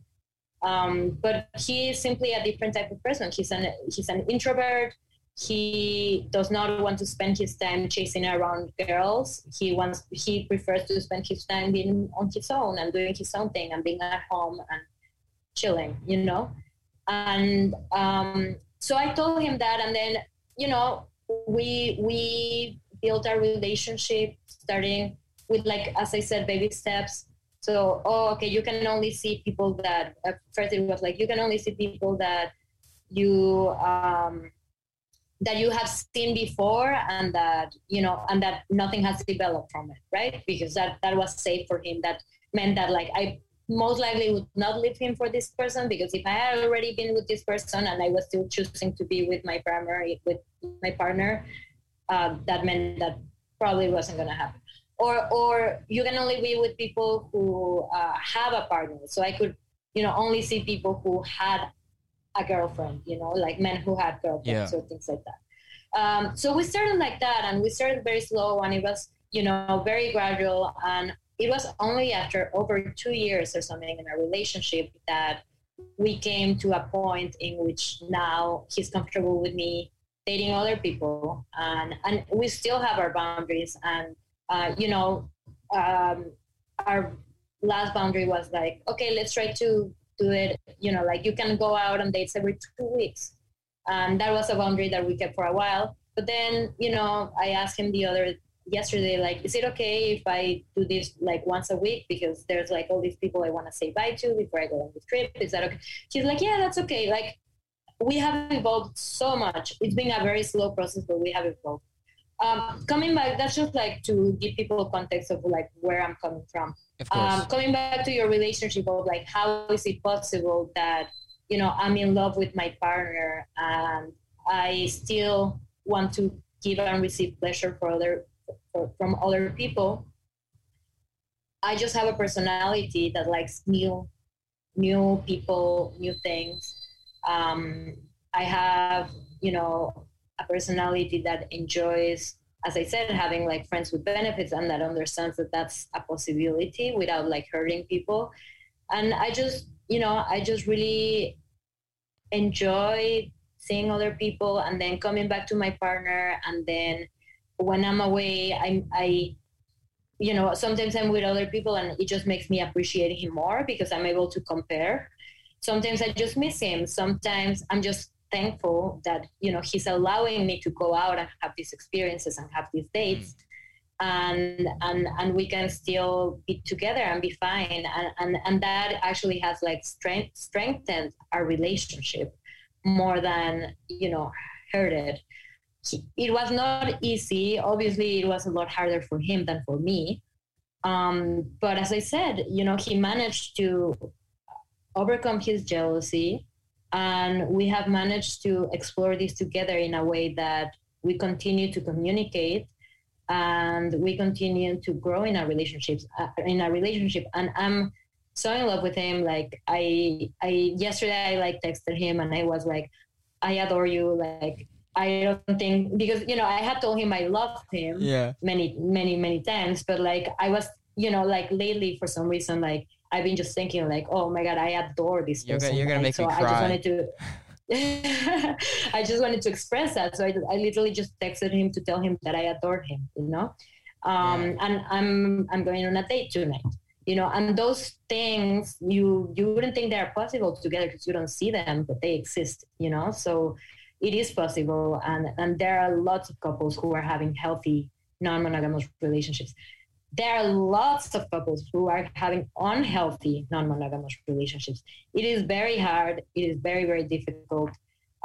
Um, but he is simply a different type of person. He's an he's an introvert he does not want to spend his time chasing around girls. He wants he prefers to spend his time being on his own and doing his own thing and being at home and chilling, you know. And um, so I told him that, and then you know we we built our relationship starting with like as I said, baby steps. So oh okay, you can only see people that at first it was like you can only see people that you um, that you have seen before and that you know and that nothing has developed from it right because that that was safe for him that meant that like i most likely would not leave him for this person because if I had already been with this person and I was still choosing to be with my primary with my partner, uh, that meant that probably wasn't going to happen. Or or you can only be with people who uh, have a partner. So I could you know only see people who had a girlfriend. You know, like men who had girlfriends yeah. or things like that. Um, so we started like that, and we started very slow, and it was you know very gradual and it was only after over two years or something in our relationship that we came to a point in which now he's comfortable with me dating other people and and we still have our boundaries and uh, you know um, our last boundary was like okay let's try to do it you know like you can go out on dates every two weeks. And that was a boundary that we kept for a while. But then you know i asked him the other yesterday like is it okay if i do this like once a week? Because there's like all these people i want to say bye to before i go on this trip. Is that okay? She's like yeah that's okay. Like we have evolved so much. It's been a very slow process but we have evolved um, coming back that's just like to give people context of like where i'm coming from. Um, coming back to your relationship of like how is it possible that you know i'm in love with my partner and i still want to give and receive pleasure for other from other people. I just have a personality that likes new new people new things. Um, i have you know a personality that enjoys as i said having like friends with benefits and that understands that that's a possibility without like hurting people and i just you know i just really enjoy seeing other people and then coming back to my partner and then when I'm away, I, I, you know, sometimes I'm with other people and it just makes me appreciate him more because I'm able to compare. Sometimes I just miss him. Sometimes I'm just thankful that, you know, he's allowing me to go out and have these experiences and have these dates. Mm. And, and and we can still be together and be fine and, and and that actually has like strength strengthened our relationship more than you know hurt it it was not easy. Obviously, it was a lot harder for him than for me. Um, but as I said, you know, he managed to overcome his jealousy, and we have managed to explore this together in a way that we continue to communicate and we continue to grow in our relationships uh, in our relationship. And i'm so in love with him. Like i i yesterday i like texted him and i was like i adore you. Like I don't think because you know I had told him I loved him yeah. many many many times, but like I was you know like lately for some reason like I've been just thinking like oh my god I adore this you're person. Gonna, you're gonna make so me cry. I just wanted to. [LAUGHS] I just wanted to express that, so I, I literally just texted him to tell him that I adored him, you know, um, yeah. and I'm I'm going on a date tonight, you know, and those things you you wouldn't think they are possible together because you don't see them, but they exist, you know. So it is possible and and there are lots of couples who are having healthy non-monogamous relationships there are lots of couples who are having unhealthy non-monogamous relationships. It is very hard. It is very very difficult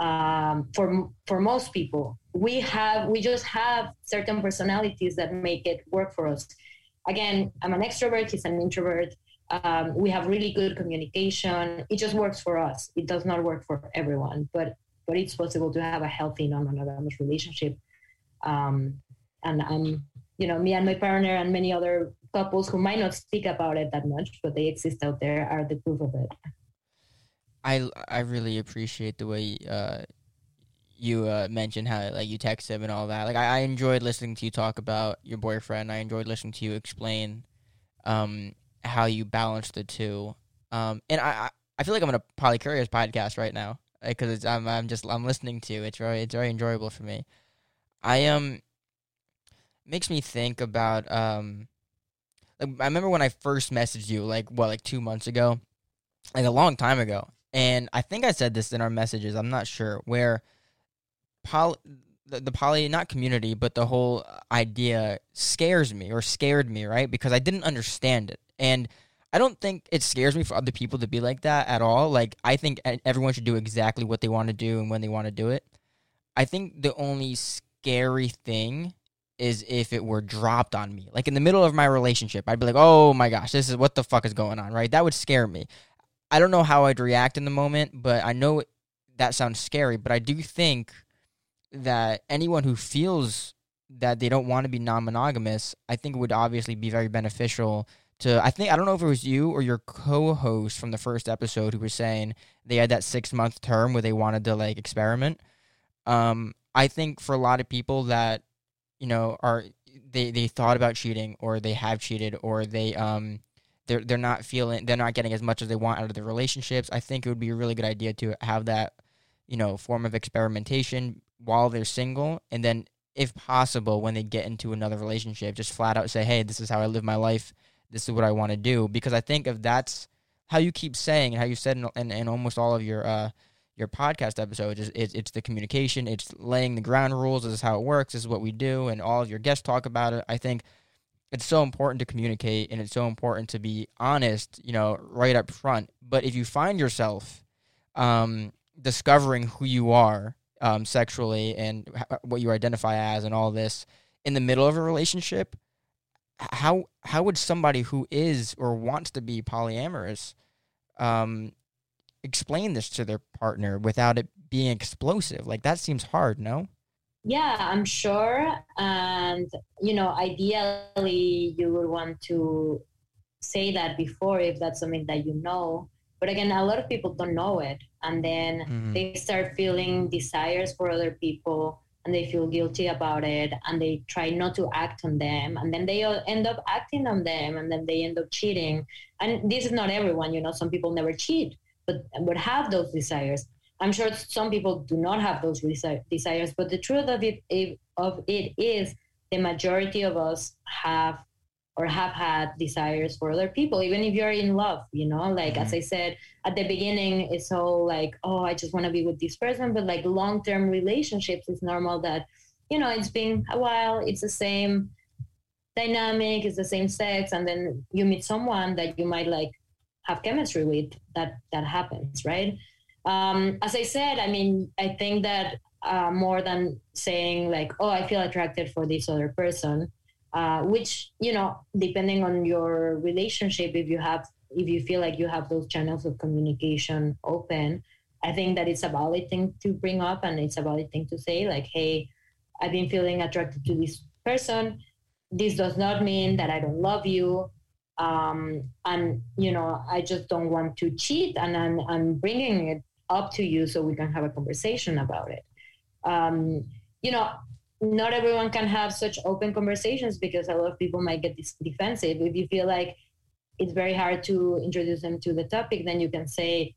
um, for for most people. We have we just have certain personalities that make it work for us. Again i'm an extrovert he's an introvert. Um, we have really good communication. It just works for us. It does not work for everyone but but it's possible to have a healthy non-monogamous relationship. Um, and I'm, you know, me and my partner and many other couples who might not speak about it that much, but they exist out there, are the proof of it. I I really appreciate the way uh, you uh, mentioned how like you text him and all that. Like I, I enjoyed listening to you talk about your boyfriend. I enjoyed listening to you explain um, how you balance the two. Um, and I I feel like I'm on a polycurious podcast right now because I'm I'm just I'm listening to it's very it's very enjoyable for me. I um makes me think about um like I remember when I first messaged you like what like two months ago, like a long time ago, and I think I said this in our messages. I'm not sure where poly the, the poly not community but the whole idea scares me or scared me right because I didn't understand it and I don't think it scares me for other people to be like that at all. Like I think everyone should do exactly what they want to do and when they want to do it. I think the only scary thing is if it were dropped on me. Like in the middle of my relationship, I'd be like, "Oh my gosh, this is what the fuck is going on?" Right? That would scare me. I don't know how I'd react in the moment, but I know that sounds scary, but I do think that anyone who feels that they don't want to be non-monogamous, I think it would obviously be very beneficial to I think I don't know if it was you or your co-host from the first episode who was saying they had that 6-month term where they wanted to like experiment. Um I think for a lot of people that you know are they they thought about cheating or they have cheated or they um they're they're not feeling they're not getting as much as they want out of their relationships. I think it would be a really good idea to have that you know form of experimentation while they're single and then if possible when they get into another relationship just flat out say hey this is how i live my life this is what i want to do because i think if that's how you keep saying and how you said in, in, in almost all of your uh your podcast episodes. Is it's, it's the communication. It's laying the ground rules. This is how it works. This is what we do. And all of your guests talk about it. I think it's so important to communicate and it's so important to be honest you know right up front. But if you find yourself um discovering who you are um, sexually and h- what you identify as and all this in the middle of a relationship how how would somebody who is or wants to be polyamorous um, explain this to their partner without it being explosive? Like that seems hard no? Yeah i'm sure. And you know ideally you would want to say that before if that's something that you know. But again a lot of people don't know it. And then mm-hmm. they start feeling desires for other people and they feel guilty about it and they try not to act on them. And then they end up acting on them and then they end up cheating. And this is not everyone you know some people never cheat but but have those desires i'm sure some people do not have those desires but the truth of it of it is the majority of us have or have had desires for other people even if you're in love you know like mm-hmm. as i said at the beginning it's all like oh i just want to be with this person but like long-term relationships it's normal that you know it's been a while it's the same dynamic it's the same sex and then you meet someone that you might like have chemistry with that that happens right? Um, as i said i mean i think that uh, more than saying like oh i feel attracted for this other person uh, which you know depending on your relationship if you have if you feel like you have those channels of communication open i think that it's a valid thing to bring up and it's a valid thing to say like hey i've been feeling attracted to this person. This does not mean that i don't love you um, and you know i just don't want to cheat and I'm, I'm bringing it up to you so we can have a conversation about it um, you know not everyone can have such open conversations because a lot of people might get defensive. If you feel like it's very hard to introduce them to the topic, then you can say,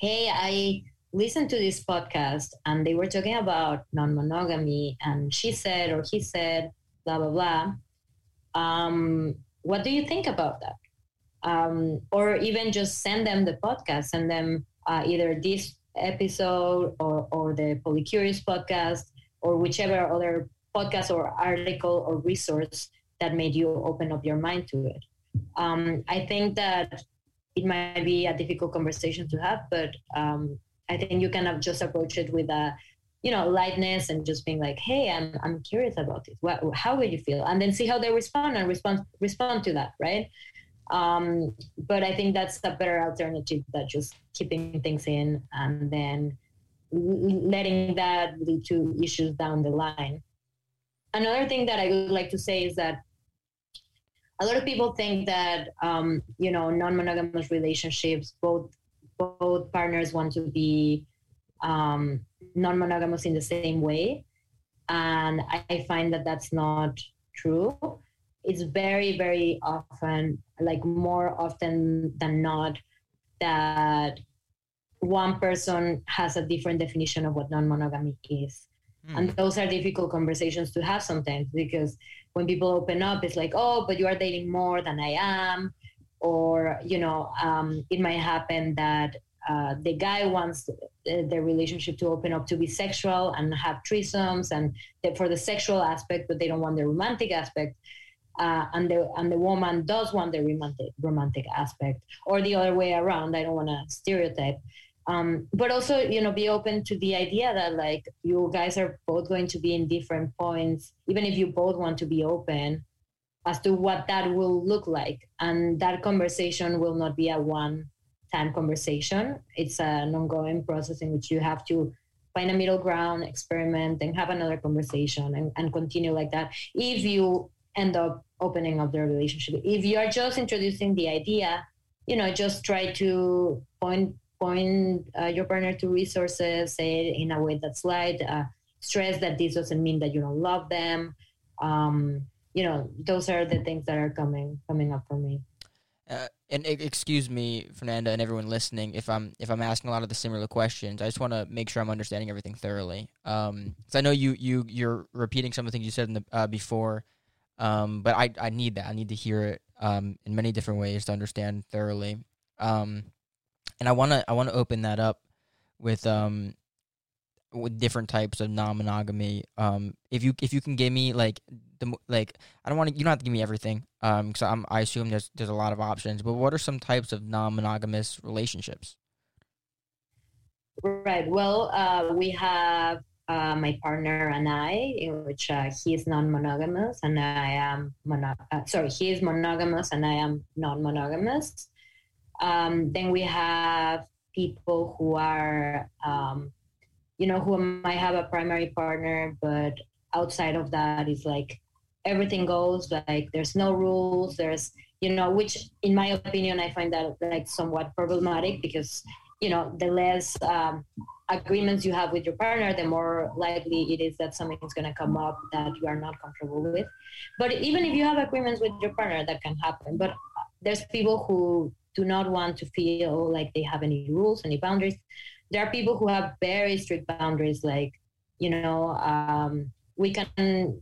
Hey, I listened to this podcast and they were talking about non monogamy, and she said, or he said, blah, blah, blah. Um, what do you think about that? Um, or even just send them the podcast, send them uh, either this episode or, or the Polycurious podcast or whichever other podcast or article or resource that made you open up your mind to it. Um, I think that it might be a difficult conversation to have, but um, I think you can just approach it with a, you know, lightness and just being like, "Hey, I'm I'm curious about this. What, how will you feel?" And then see how they respond and respond respond to that, right? Um, but I think that's a better alternative than just keeping things in and then letting that lead to issues down the line. Another thing that I would like to say is that a lot of people think that um, you know non-monogamous relationships, both both partners want to be um, non-monogamous in the same way, and I find that that's not true. It's very very often, like more often than not, that one person has a different definition of what non-monogamy is mm. and those are difficult conversations to have sometimes because when people open up it's like oh but you are dating more than i am or you know um, it might happen that uh, the guy wants the, the, relationship to open up to be sexual and have threesomes and for the sexual aspect but they don't want the romantic aspect uh, and the and the woman does want the romantic romantic aspect or the other way around i don't want to stereotype. Um, but also you know be open to the idea that like you guys are both going to be in different points even if you both want to be open as to what that will look like and that conversation will not be a one time conversation it's an ongoing process in which you have to find a middle ground experiment and have another conversation and, and continue like that if you end up opening up the relationship if you are just introducing the idea you know just try to point point uh, your partner to resources, say in a way that's light. Uh, stress that this doesn't mean that you don't love them. Um, you know, those are the things that are coming coming up for me. Uh, and excuse me, Fernanda, and everyone listening, if I'm if I'm asking a lot of the similar questions, I just want to make sure I'm understanding everything thoroughly. Um, I know you you you're repeating some of the things you said in the uh, before, um, but I I need that. I need to hear it um in many different ways to understand thoroughly. Um, and I want to I want to open that up with um with different types of non-monogamy. Um, if you if you can give me like the like I don't want to you don't have to give me everything. Um, because I'm I assume there's there's a lot of options. But what are some types of non-monogamous relationships? Right. Well, uh, we have uh, my partner and I, in which uh, he is non-monogamous and I am mono- uh, sorry, he is monogamous and I am non-monogamous. Um, then we have people who are, um, you know, who might have a primary partner, but outside of that is like everything goes. Like there's no rules. There's, you know, which in my opinion, I find that like somewhat problematic because, you know, the less um, agreements you have with your partner, the more likely it is that something is going to come up that you are not comfortable with. But even if you have agreements with your partner, that can happen. But there's people who do not want to feel like they have any rules, any boundaries. There are people who have very strict boundaries, like, you know, um, we can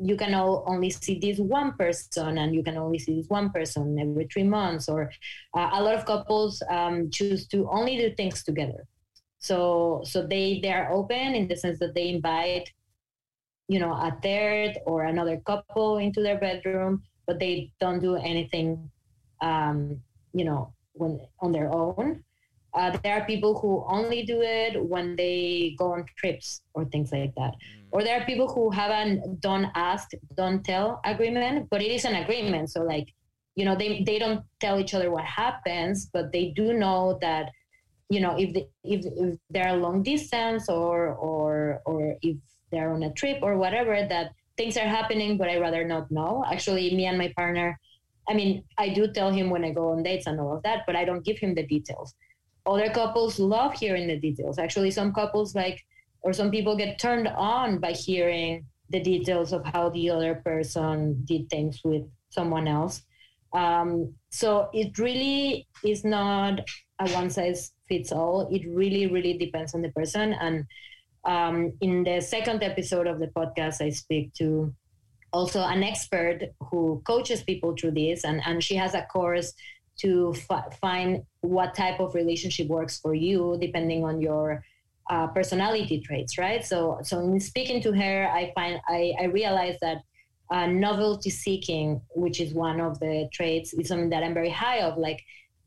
you can only see this one person and you can only see this one person every three months or uh, a lot of couples um, choose to only do things together. So so they they are open in the sense that they invite you know a third or another couple into their bedroom but they don't do anything um, you know when on their own. Uh, there are people who only do it when they go on trips or things like that. Mm. Or there are people who haven't done ask don't tell agreement but it is an agreement so like you know they, they don't tell each other what happens but they do know that you know if, they, if, if they're long distance or or or if they're on a trip or whatever that things are happening but i rather not know actually me and my partner I mean, I do tell him when I go on dates and all of that, but I don't give him the details. Other couples love hearing the details. Actually, some couples like, or some people get turned on by hearing the details of how the other person did things with someone else. Um, so it really is not a one size fits all. It really, really depends on the person. And um, in the second episode of the podcast, I speak to also an expert who coaches people through this, and, and she has a course to find what type of relationship works for you depending on your uh, personality traits, right? So, so in speaking to her, I find I, I realized that uh, novelty seeking, which is one of the traits, is something that I'm very high of. Like,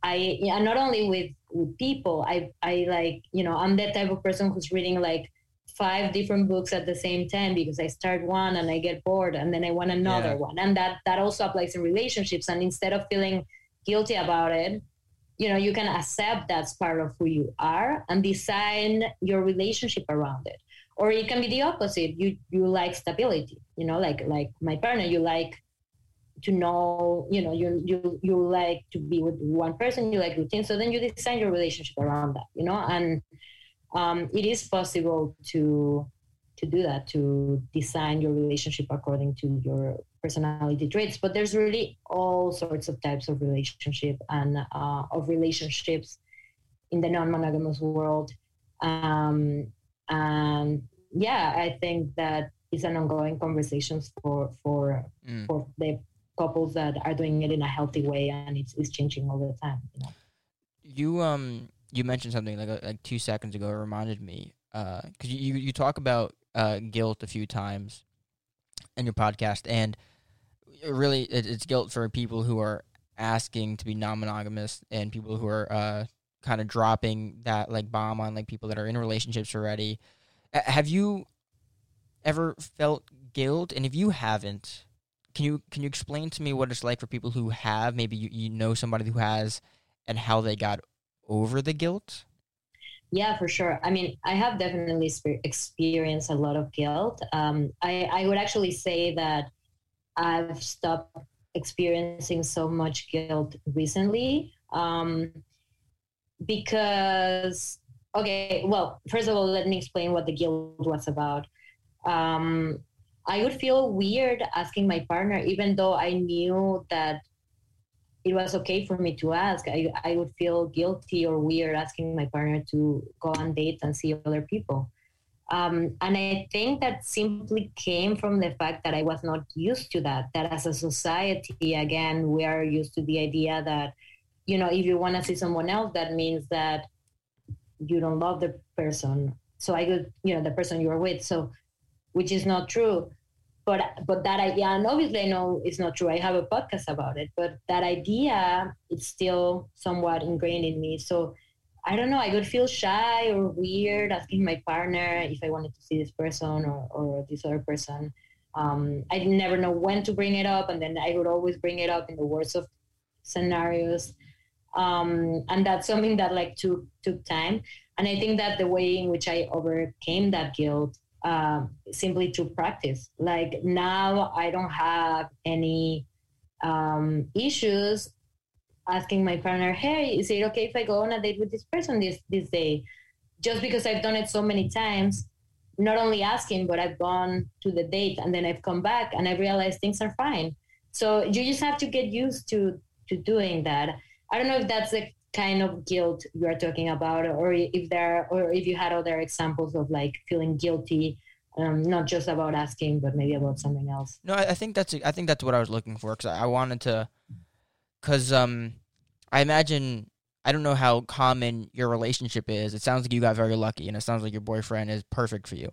I yeah, not only with with people, I I like you know I'm that type of person who's reading like five different books at the same time because I start one and I get bored and then I want another yeah. one. And that that also applies in relationships. And instead of feeling guilty about it, you know, you can accept that's part of who you are and design your relationship around it. Or it can be the opposite. You you like stability, you know, like like my partner, you like to know, you know, you you you like to be with one person, you like routine. So then you design your relationship around that, you know, and um, it is possible to to do that to design your relationship according to your personality traits but there's really all sorts of types of relationship and uh, of relationships in the non-monogamous world um, and yeah i think that it's an ongoing conversation for for mm. for the couples that are doing it in a healthy way and it's, it's changing all the time you know you um you mentioned something like uh, like two seconds ago. It reminded me because uh, you you talk about uh, guilt a few times in your podcast, and really it, it's guilt for people who are asking to be non-monogamous and people who are uh, kind of dropping that like bomb on like people that are in relationships already. have you ever felt guilt? And if you haven't, can you can you explain to me what it's like for people who have? Maybe you, you know somebody who has, and how they got over the guilt. Yeah, for sure. I mean, I have definitely experienced a lot of guilt. Um, I, I would actually say that I've stopped experiencing so much guilt recently um, because, okay, well, first of all, let me explain what the guilt was about. Um, I would feel weird asking my partner, even though I knew that it was okay for me to ask. I, I would feel guilty or weird asking my partner to go on dates and see other people. Um, and I think that simply came from the fact that I was not used to that. That as a society, again, we are used to the idea that, you know, if you want to see someone else, that means that you don't love the person. So I could, you know, the person you're with. So, which is not true but but that idea and obviously i know it's not true i have a podcast about it but that idea it's still somewhat ingrained in me so i don't know i would feel shy or weird asking my partner if i wanted to see this person or, or this other person. Um, i never know when to bring it up and then i would always bring it up in the worst of scenarios. Um, and that's something that like took took time. And i think that the way in which i overcame that guilt um, simply to practice. Like now, I don't have any um, issues asking my partner, "Hey, is it okay if I go on a date with this person this this day?" Just because I've done it so many times, not only asking, but I've gone to the date and then I've come back and I realized things are fine. So you just have to get used to to doing that. I don't know if that's the kind of guilt you are talking about or if there or if you had other examples of like feeling guilty um, not just about asking but maybe about something else no i, I think that's i think that's what i was looking for because I, I wanted to because um i imagine i don't know how common your relationship is it sounds like you got very lucky and it sounds like your boyfriend is perfect for you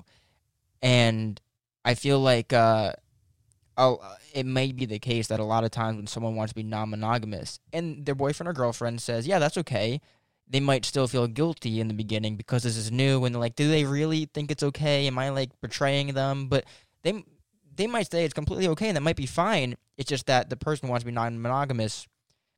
and i feel like uh it may be the case that a lot of times when someone wants to be non-monogamous and their boyfriend or girlfriend says, "Yeah, that's okay," they might still feel guilty in the beginning because this is new and they're like, "Do they really think it's okay? Am I like betraying them?" But they they might say it's completely okay and that might be fine. It's just that the person who wants to be non-monogamous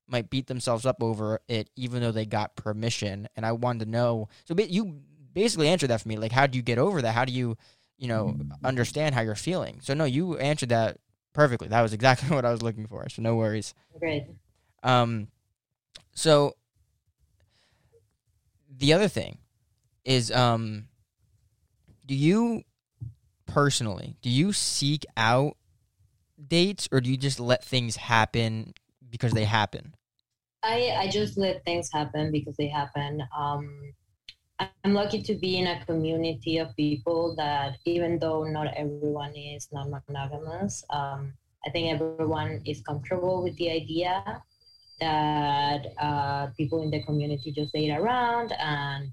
might beat themselves up over it even though they got permission. And I wanted to know. So you basically answered that for me. Like, how do you get over that? How do you you know, understand how you're feeling. So no, you answered that perfectly. That was exactly [LAUGHS] what I was looking for. So no worries. Great. Um, so the other thing is, um, do you personally do you seek out dates or do you just let things happen because they happen? I I just let things happen because they happen. Um, I'm lucky to be in a community of people that, even though not everyone is non monogamous, um, I think everyone is comfortable with the idea that uh, people in the community just date around and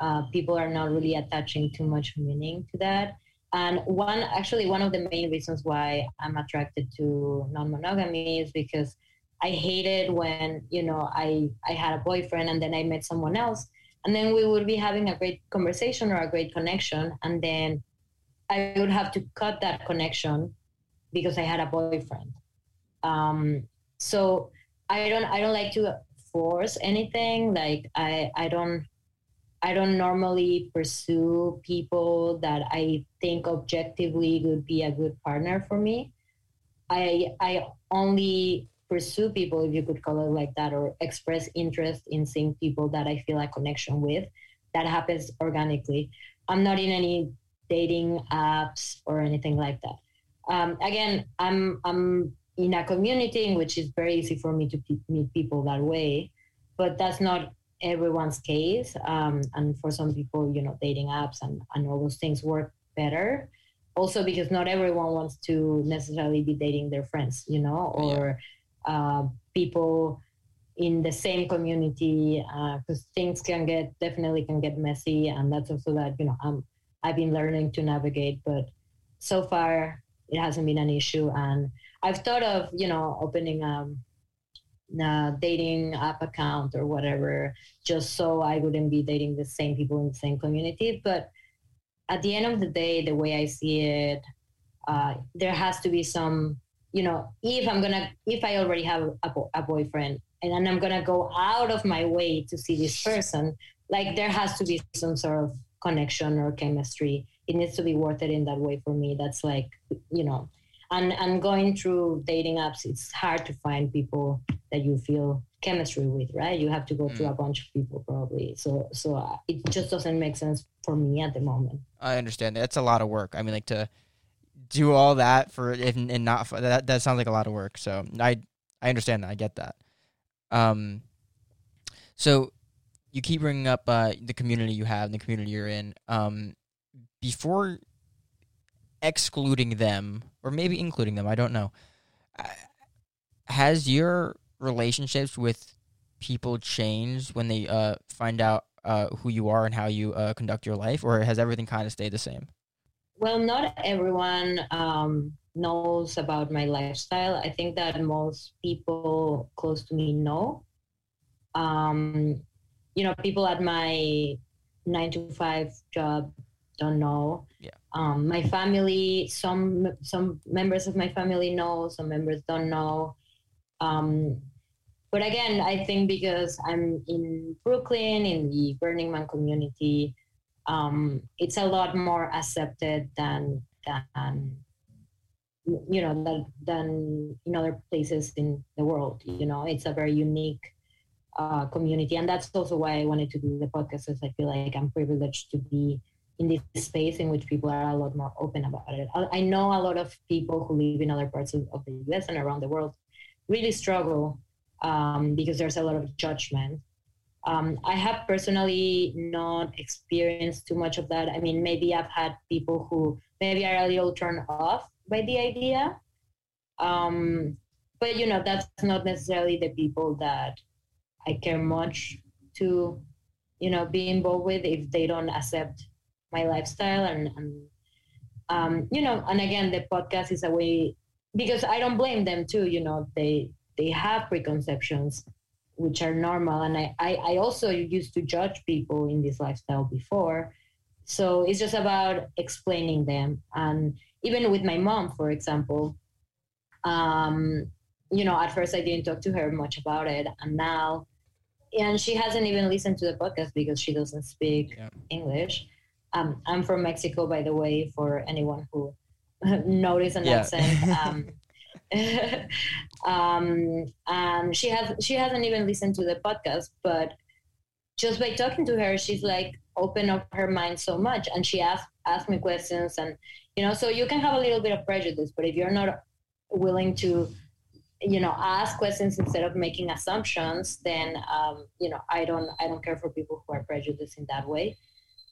uh, people are not really attaching too much meaning to that. And one, actually, one of the main reasons why I'm attracted to non monogamy is because I hated when, you know, I, I had a boyfriend and then I met someone else. And then we would be having a great conversation or a great connection. And then i would have to cut that connection because i had a boyfriend. Um, so i don't i don't like to force anything. Like i i don't i don't normally pursue people that i think objectively would be a good partner for me. I i only pursue people, if you could call it like that, or express interest in seeing people that I feel a connection with. That happens organically. I'm not in any dating apps or anything like that. Um, again, I'm I'm in a community in which it's very easy for me to meet people that way, but that's not everyone's case. Um, and for some people, you know, dating apps and, and all those things work better. Also, because not everyone wants to necessarily be dating their friends, you know, or uh, people in the same community because uh, things can get definitely can get messy and that's also that you know I'm, i've been learning to navigate but so far it hasn't been an issue and i've thought of you know opening um, uh, dating app account or whatever, just so I wouldn't be dating the same people in the same community. But at the end of the day, the way I see it, uh, there has to be some, you know, if I'm gonna, if I already have a, a boyfriend and I'm gonna go out of my way to see this person, like there has to be some sort of connection or chemistry. It needs to be worth it in that way for me. That's like, you know, and and going through dating apps it's hard to find people that you feel chemistry with right you have to go mm. through a bunch of people probably so so uh, it just doesn't make sense for me at the moment i understand that's a lot of work i mean like to do all that for and, and not that that sounds like a lot of work so i i understand that i get that um so you keep bringing up uh, the community you have and the community you're in um before excluding them or maybe including them, I don't know. Uh, has your relationships with people changed when they uh, find out uh, who you are and how you uh, conduct your life, or has everything kind of stayed the same? Well, not everyone um, knows about my lifestyle. I think that most people close to me know. Um, you know, people at my nine to five job don't know. Yeah. Um, my family, some some members of my family know, some members don't know. Um, but again, I think because I'm in Brooklyn in the Burning Man community, um, it's a lot more accepted than than you know than, than in other places in the world. You know, it's a very unique uh, community, and that's also why I wanted to do the podcast. Is I feel like I'm privileged to be in this space in which people are a lot more open about it. I know a lot of people who live in other parts of, of the US and around the world really struggle um, because there's a lot of judgment. Um, I have personally not experienced too much of that. I mean, maybe I've had people who maybe are a little turned off by the idea. Um, but, you know, that's not necessarily the people that I care much to, you know, be involved with if they don't accept my lifestyle and, and um, you know and again the podcast is a way because i don't blame them too you know they they have preconceptions which are normal and I, I, I also used to judge people in this lifestyle before so it's just about explaining them and even with my mom for example um, you know at first i didn't talk to her much about it and now and she hasn't even listened to the podcast because she doesn't speak yeah. english um, I'm from Mexico, by the way, for anyone who [LAUGHS] noticed an yeah. accent. Um, [LAUGHS] [LAUGHS] um, and she has she hasn't even listened to the podcast, but just by talking to her, she's like opened up her mind so much, and she asked asked me questions, and you know, so you can have a little bit of prejudice, but if you're not willing to you know ask questions instead of making assumptions then um, you know i don't i don't care for people who are prejudiced in that way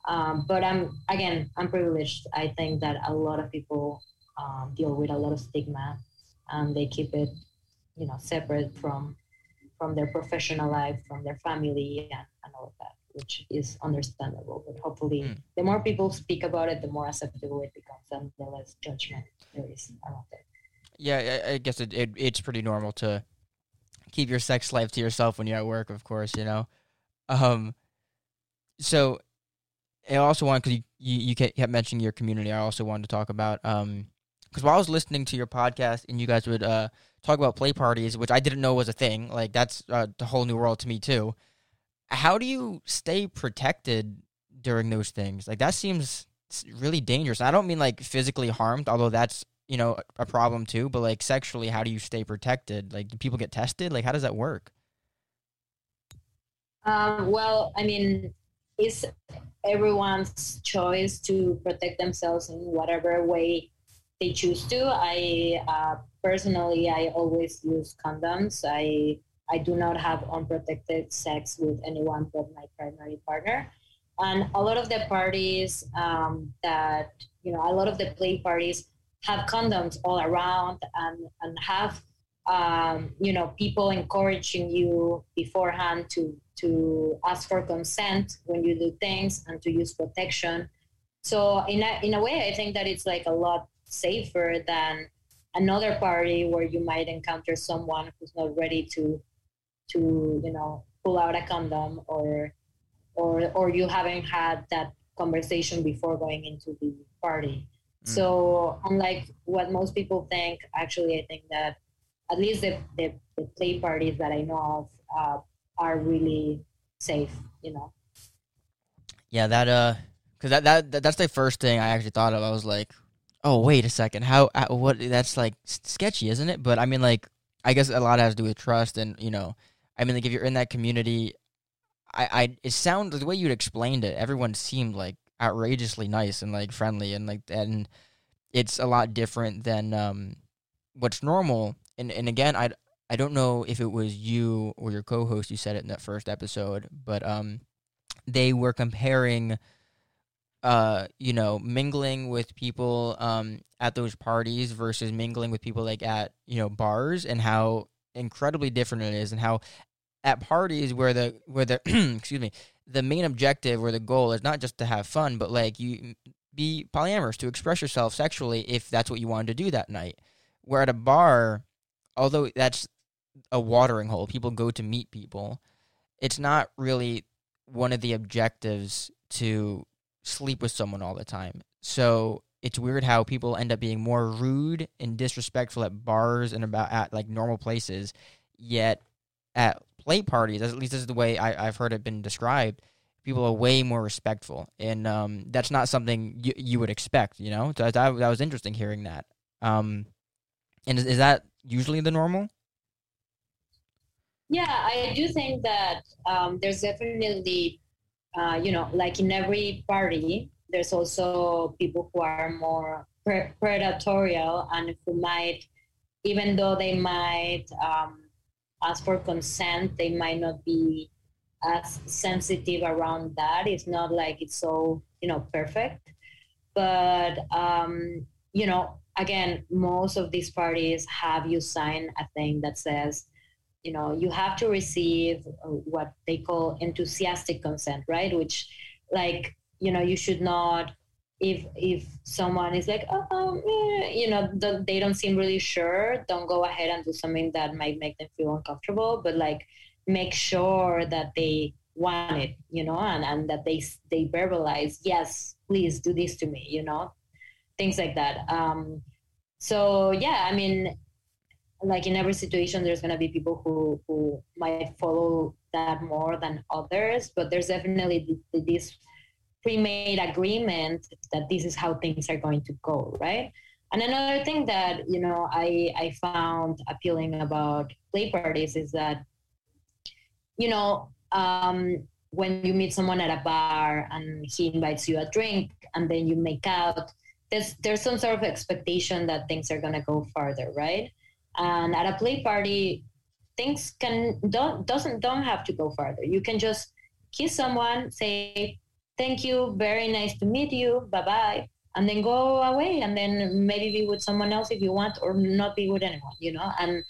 um, but I'm again, I'm privileged. I think that a lot of people um, deal with a lot of stigma, and they keep it, you know, separate from from their professional life, from their family, and, and all of that, which is understandable. But hopefully, mm. the more people speak about it, the more acceptable it becomes, and the less judgment there is around it. Yeah, I, I guess it, it it's pretty normal to keep your sex life to yourself when you're at work, of course, you know. Um, so I also want because you, you, you kept mentioning your community. I also wanted to talk about um because while I was listening to your podcast and you guys would uh talk about play parties, which I didn't know was a thing. Like that's uh, the whole new world to me too. How do you stay protected during those things? Like that seems really dangerous. I don't mean like physically harmed, although that's you know a problem too. But like sexually, how do you stay protected? Like do people get tested? Like how does that work? Um, well, I mean, it's everyone's choice to protect themselves in whatever way they choose to. I uh, personally, I always use condoms. I I do not have unprotected sex with anyone but my primary partner. And a lot of the parties um, that you know, a lot of the play parties have condoms all around and and have um, you know people encouraging you beforehand to to ask for consent when you do things and to use protection. So in a, in a way, I think that it's like a lot safer than another party where you might encounter someone who's not ready to to you know pull out a condom or or or you haven't had that conversation before going into the party. Mm. So unlike what most people think, actually, I think that at least the, the, the play parties that I know of uh, are really safe. You know. Yeah, that uh, because that, that that that's the first thing I actually thought of. I was like, oh wait a second, how uh, what? That's like sketchy, isn't it? But I mean, like, I guess a lot has to do with trust, and you know, I mean, like if you're in that community, I, I it sounds the way you'd explained it. Everyone seemed like outrageously nice and like friendly and like and it's a lot different than um what's normal. And and again, I I don't know if it was you or your co-host who said it in that first episode, but um they were comparing uh you know mingling with people um at those parties versus mingling with people like at you know bars and how incredibly different it is and how at parties where the where the [CLEARS THROAT] excuse me the main objective or the goal is not just to have fun but like you be polyamorous to express yourself sexually if that's what you wanted to do that night. Where at a bar although that's a watering hole people go to meet people it's not really one of the objectives to sleep with someone all the time so it's weird how people end up being more rude and disrespectful at bars and about at like normal places yet at play parties, at least this is the way I, have heard it been described, people are way more respectful, and um, that's not something you, you would expect. You know, so that, that was interesting hearing that. Um, and is, is that usually the normal? Yeah, I do think that um, there's definitely, uh, you know, like in every party, there's also people who are more pre- predatorial and who might, even though they might um, ask for consent, they might not be as sensitive around that. It's not like it's so, you know, perfect. But, um, you know, again, most of these parties have you sign a thing that says, you know, you have to receive what they call enthusiastic consent, right? Which, like, you know, you should not if if someone is like oh, eh, you know they don't seem really sure don't go ahead and do something that might make them feel uncomfortable but like make sure that they want it you know and, and that they they verbalize yes please do this to me you know things like that um so yeah i mean like in every situation there's going to be people who who might follow that more than others but there's definitely this pre-made agreement that this is how things are going to go right? And another thing that you know i i found appealing about play parties is that you know um, when you meet someone at a bar and he invites you a drink and then you make out there's there's some sort of expectation that things are going to go further right and at a play party things can don't doesn't don't have to go further. you can just kiss someone say thank you, very nice to meet you, bye bye, and then go away, and then maybe be with someone else if you want, or not be with anyone, you know. And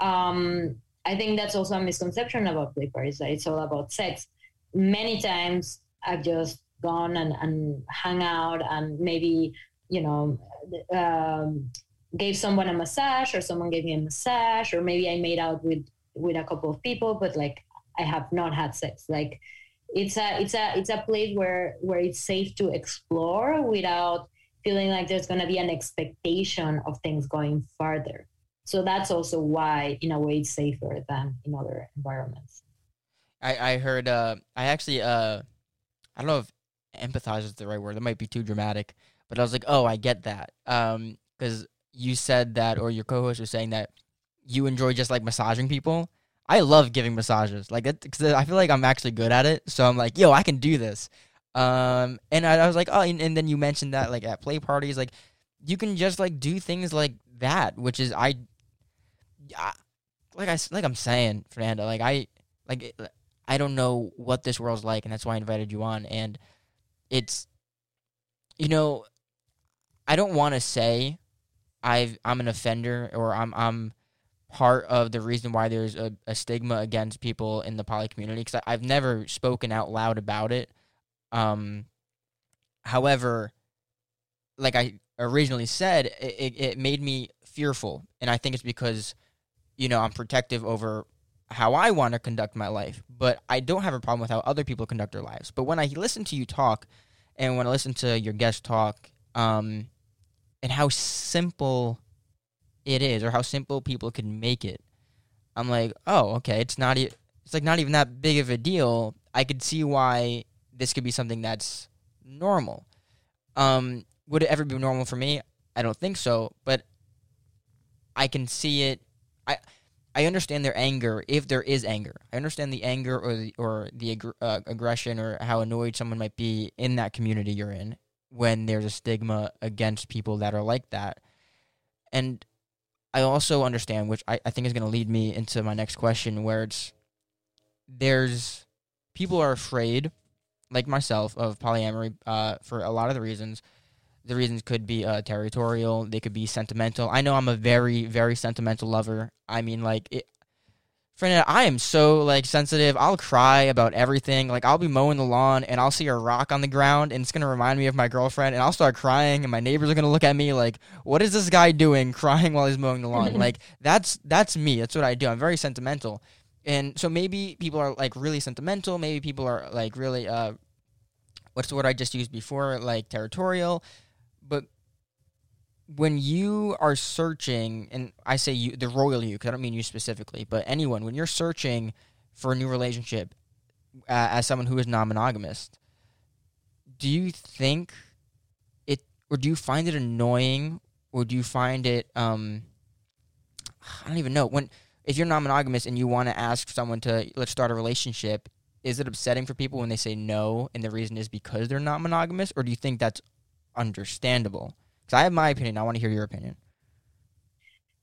um, I think that's also a misconception about play parties that it's all about sex. Many times I've just gone and, and hung out and maybe you know um, gave someone a massage or someone gave me a massage or maybe I made out with with a couple of people, but like I have not had sex. Like it's a it's a it's a place where where it's safe to explore without feeling like there's going to be an expectation of things going farther. So that's also why in a way it's safer than in other environments. I i heard uh i actually uh i don't know if empathize is the right word. That might be too dramatic but i was like oh i get that. Um because you said that or your co-host was saying that you enjoy just like massaging people I love giving massages. Like, because I feel like I'm actually good at it. So I'm like, yo, I can do this. Um, and I, I was like, oh, and, and, then you mentioned that like at play parties, like you can just like do things like that, which is I, I like I like I'm saying, Fernanda, like I like I don't know what this world's like, and that's why I invited you on. And it's, you know, I don't want to say I've I'm an offender or I'm I'm part of the reason why there's a, a stigma against people in the poly community because I've never spoken out loud about it. Um, however, like I originally said, it, it made me fearful, and I think it's because you know I'm protective over how I want to conduct my life, but I don't have a problem with how other people conduct their lives. But when I listen to you talk, and when I listen to your guest talk, um, and how simple it is, or how simple people can make it, I'm like, oh, okay, it's not. E- it's like not even that big of a deal. I could see why this could be something that's normal. Um, would it ever be normal for me? I don't think so, but I can see it. I I understand their anger if there is anger. I understand the anger or the or the uh, aggression or how annoyed someone might be in that community you're in when there's a stigma against people that are like that. And I also understand, which I, I think is going to lead me into my next question, where it's there's people are afraid, like myself, of polyamory uh, for a lot of the reasons the reasons could be uh, territorial. They could be sentimental. I know I'm a very, very sentimental lover. I mean, like, it, Fernanda, I am so like sensitive. I'll cry about everything. Like, I'll be mowing the lawn and I'll see a rock on the ground, and it's gonna remind me of my girlfriend, and I'll start crying, and my neighbors are gonna look at me like, "What is this guy doing, crying while he's mowing the lawn?" [LAUGHS] like, that's that's me. That's what I do. I'm very sentimental, and so maybe people are like really sentimental. Maybe people are like really uh, what's the word I just used before, like territorial but when you are searching, and I say you, the royal you, because I don't mean you specifically, but anyone, when you're searching for a new relationship uh, as someone who is non monogamous, do you think it, or do you find it annoying, or do you find it, um, I don't even know, when, if you're non monogamous and you want to ask someone to, let's start a relationship, is it upsetting for people when they say no and the reason is because they're not monogamous, or do you think that's understandable? Because I have my opinion. I want to hear your opinion.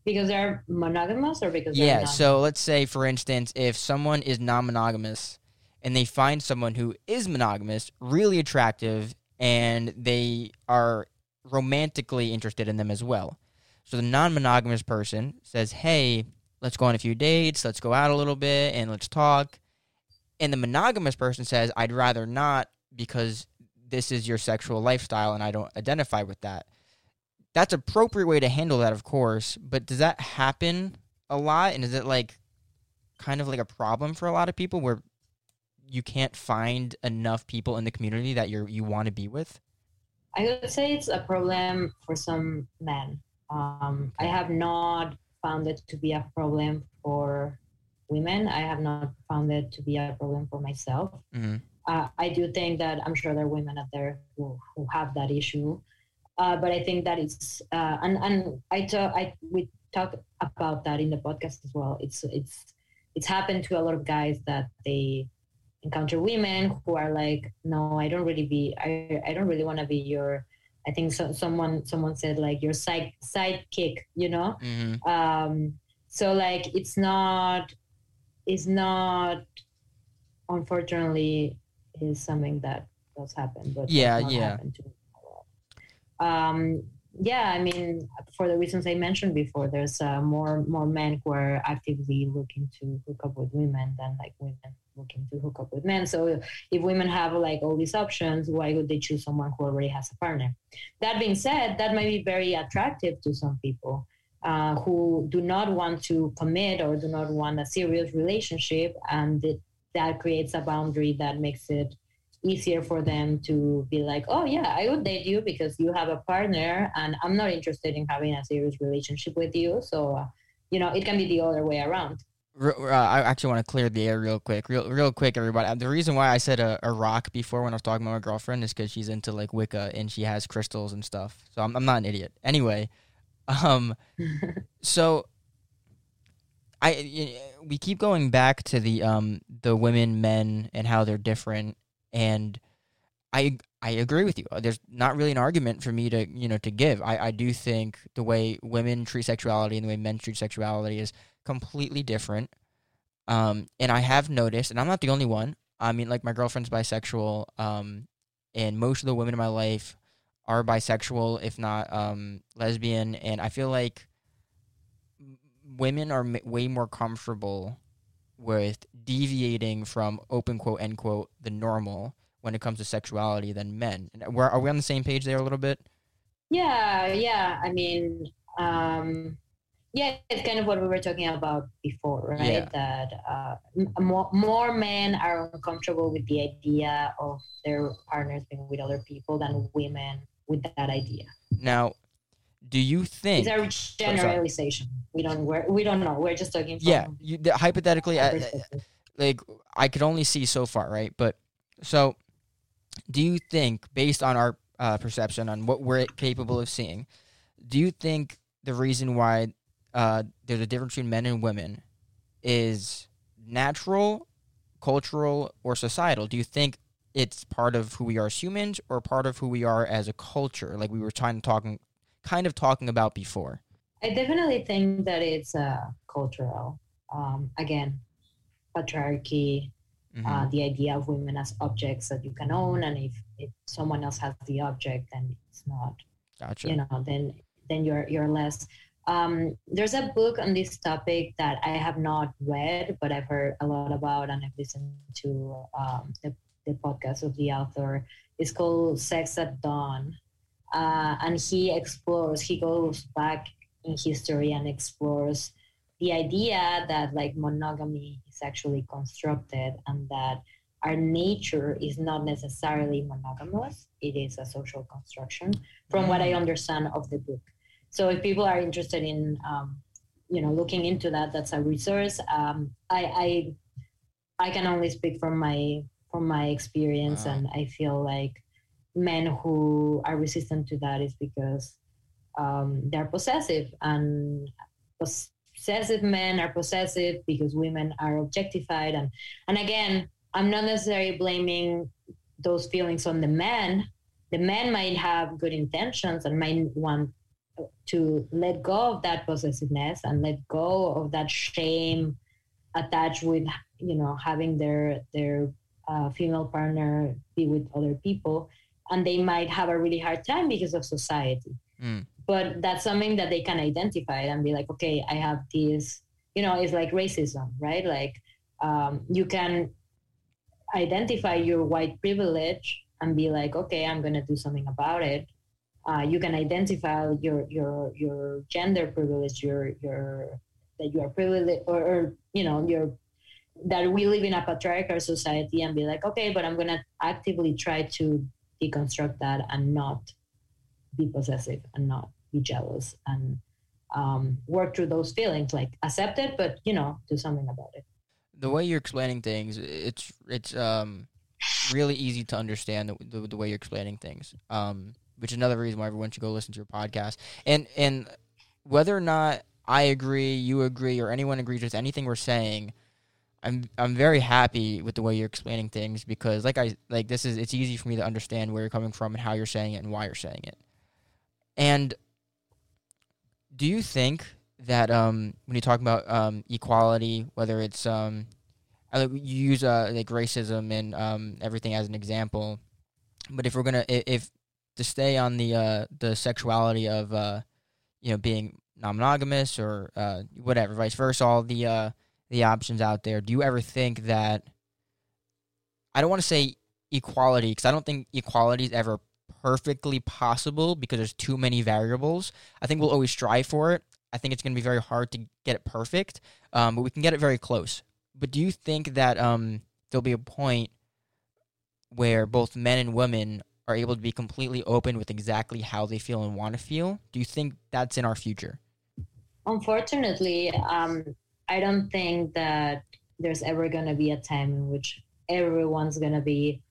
Because they're monogamous or because they're not? yeah. So let's say, for instance, if someone is non-monogamous and they find someone who is monogamous really attractive and they are romantically interested in them as well. So the non-monogamous person says, "Hey, let's go on a few dates. Let's go out a little bit and let's talk." And the monogamous person says, "I'd rather not because this is your sexual lifestyle and I don't identify with that. That's appropriate way to handle that, of course, but does that happen a lot? And is it like kind of like a problem for a lot of people where you can't find enough people in the community that you you want to be with? I would say it's a problem for some men. Um, I have not found it to be a problem for women. I have not found it to be a problem for myself. Mm-hmm uh, I do think that I'm sure there are women out there who, who have that issue. Uh, but I think that it's uh, and and I talk I we talk about that in the podcast as well. It's it's it's happened to a lot of guys that they encounter women who are like, no, I don't really be I I don't really want to be your. I think so, someone someone said like your side sidekick, you know. Mm-hmm. Um, so like it's not it's not unfortunately is something that does happen, but yeah, yeah. Um, yeah, I mean, for the reasons I mentioned before, there's uh, more more men who are actively looking to hook up with women than like women looking to hook up with men. So if women have like all these options, why would they choose someone who already has a partner? That being said, that might be very attractive to some people. Uh, who do not want to commit or do not want a serious relationship, and it that creates a boundary that makes it easier for them to be like, oh yeah, I would date you because you have a partner, and I'm not interested in having a serious relationship with you. So, uh, you know, it can be the other way around. Uh, I actually want to clear the air real quick, real, real quick, everybody. Uh, the reason why I said a, a rock before when I was talking about my girlfriend is because she's into like Wicca and she has crystals and stuff. So I'm, I'm not an idiot. Anyway, um, [LAUGHS] so I we keep going back to the um the women men and how they're different and I I agree with you. There's not really an argument for me to you know to give. I I do think the way women treat sexuality and the way men treat sexuality is completely different. Um and I have noticed and I'm not the only one. I mean like my girlfriend's bisexual um and most of the women in my life are bisexual if not um lesbian and I feel like women are m- way more comfortable with deviating from open quote end quote the normal when it comes to sexuality than men. We're, are we on the same page there a little bit? Yeah, yeah. I mean, um, yeah, it's kind of what we were talking about before, right? Yeah. That uh, m- more, more men are uncomfortable with the idea of their partners being with other people than women with that idea. Now, do you think? It's a generalization. We don't we're, we don't know. We're just talking. From yeah, you, the, hypothetically, I, like I could only see so far, right? But so, do you think, based on our uh, perception on what we're capable of seeing, do you think the reason why uh, there's a difference between men and women is natural, cultural, or societal? Do you think it's part of who we are as humans, or part of who we are as a culture, like we were trying to talking, kind of talking about before? I definitely think that it's uh, cultural. Um, again, patriarchy, Mhm. uh, the idea of women as objects that you can own, and if, if someone else has the object, then it's not. gotcha. You know, then then you're you're less. Um, there's a book on this topic that I have not read, but I've heard a lot about, and I've listened to um, the the podcast of the author. It's called Sex at Dawn, uh, and he explores. He goes back in history and explores the idea that like monogamy is actually constructed and that our nature is not necessarily monogamous it is a social construction from what i understand of the book so if people are interested in um, you know looking into that that's a resource um, I, I i can only speak from my from my experience Wow. and i feel like men who are resistant to that is because um, they're possessive and possessive men are possessive because women are objectified and and again i'm not necessarily blaming those feelings on the men. The men might have good intentions and might want to let go of that possessiveness and let go of that shame attached with you know having their their uh, female partner be with other people and they might have a really hard time because of society. Mm. but that's something that they can identify and be like okay i have this you know it's like racism right? Like um, you can identify your white privilege and be like okay i'm going to do something about it. Uh, you can identify your your your gender privilege your your that you are privileged or, or you know your that we live in a patriarchal society and be like okay but i'm going to actively try to deconstruct that and not be possessive and not be jealous and um, work through those feelings like accept it but you know do something about it the way you're explaining things, it's it's um really easy to understand the, the, the way you're explaining things. Um, which is another reason why everyone should go listen to your podcast. And and whether or not I agree, you agree, or anyone agrees with anything we're saying, I'm I'm very happy with the way you're explaining things because like I like this is it's easy for me to understand where you're coming from and how you're saying it and why you're saying it. And do you think that um, when you talk about um, equality, whether it's um, you use uh, like racism and um, everything as an example, but if we're gonna if to stay on the uh, the sexuality of uh, you know being non-monogamous or uh, whatever, vice versa, all the uh, the options out there. Do you ever think that I don't want to say equality because I don't think equality is ever perfectly possible because there's too many variables. I think we'll always strive for it. I think it's going to be very hard to get it perfect, um, but we can get it very close. But do you think that um, there'll be a point where both men and women are able to be completely open with exactly how they feel and want to feel? Do you think that's in our future? unfortunately um, i don't think that there's ever going to be a time in which everyone's going to be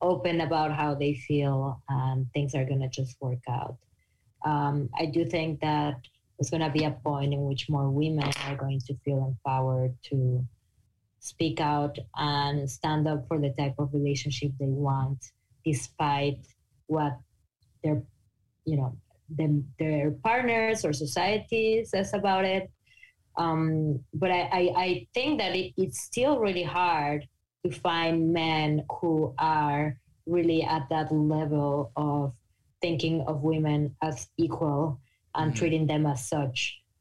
open about how they feel and things are going to just work out um, i do think that there's going to be a point in which more women are going to feel empowered to speak out and stand up for the type of relationship they want despite what their you know them, their partners or society says about it. Um, but I, I, I think that it, it's still really hard to find men who are really at that level of thinking of women as equal and Mhm. treating them as such,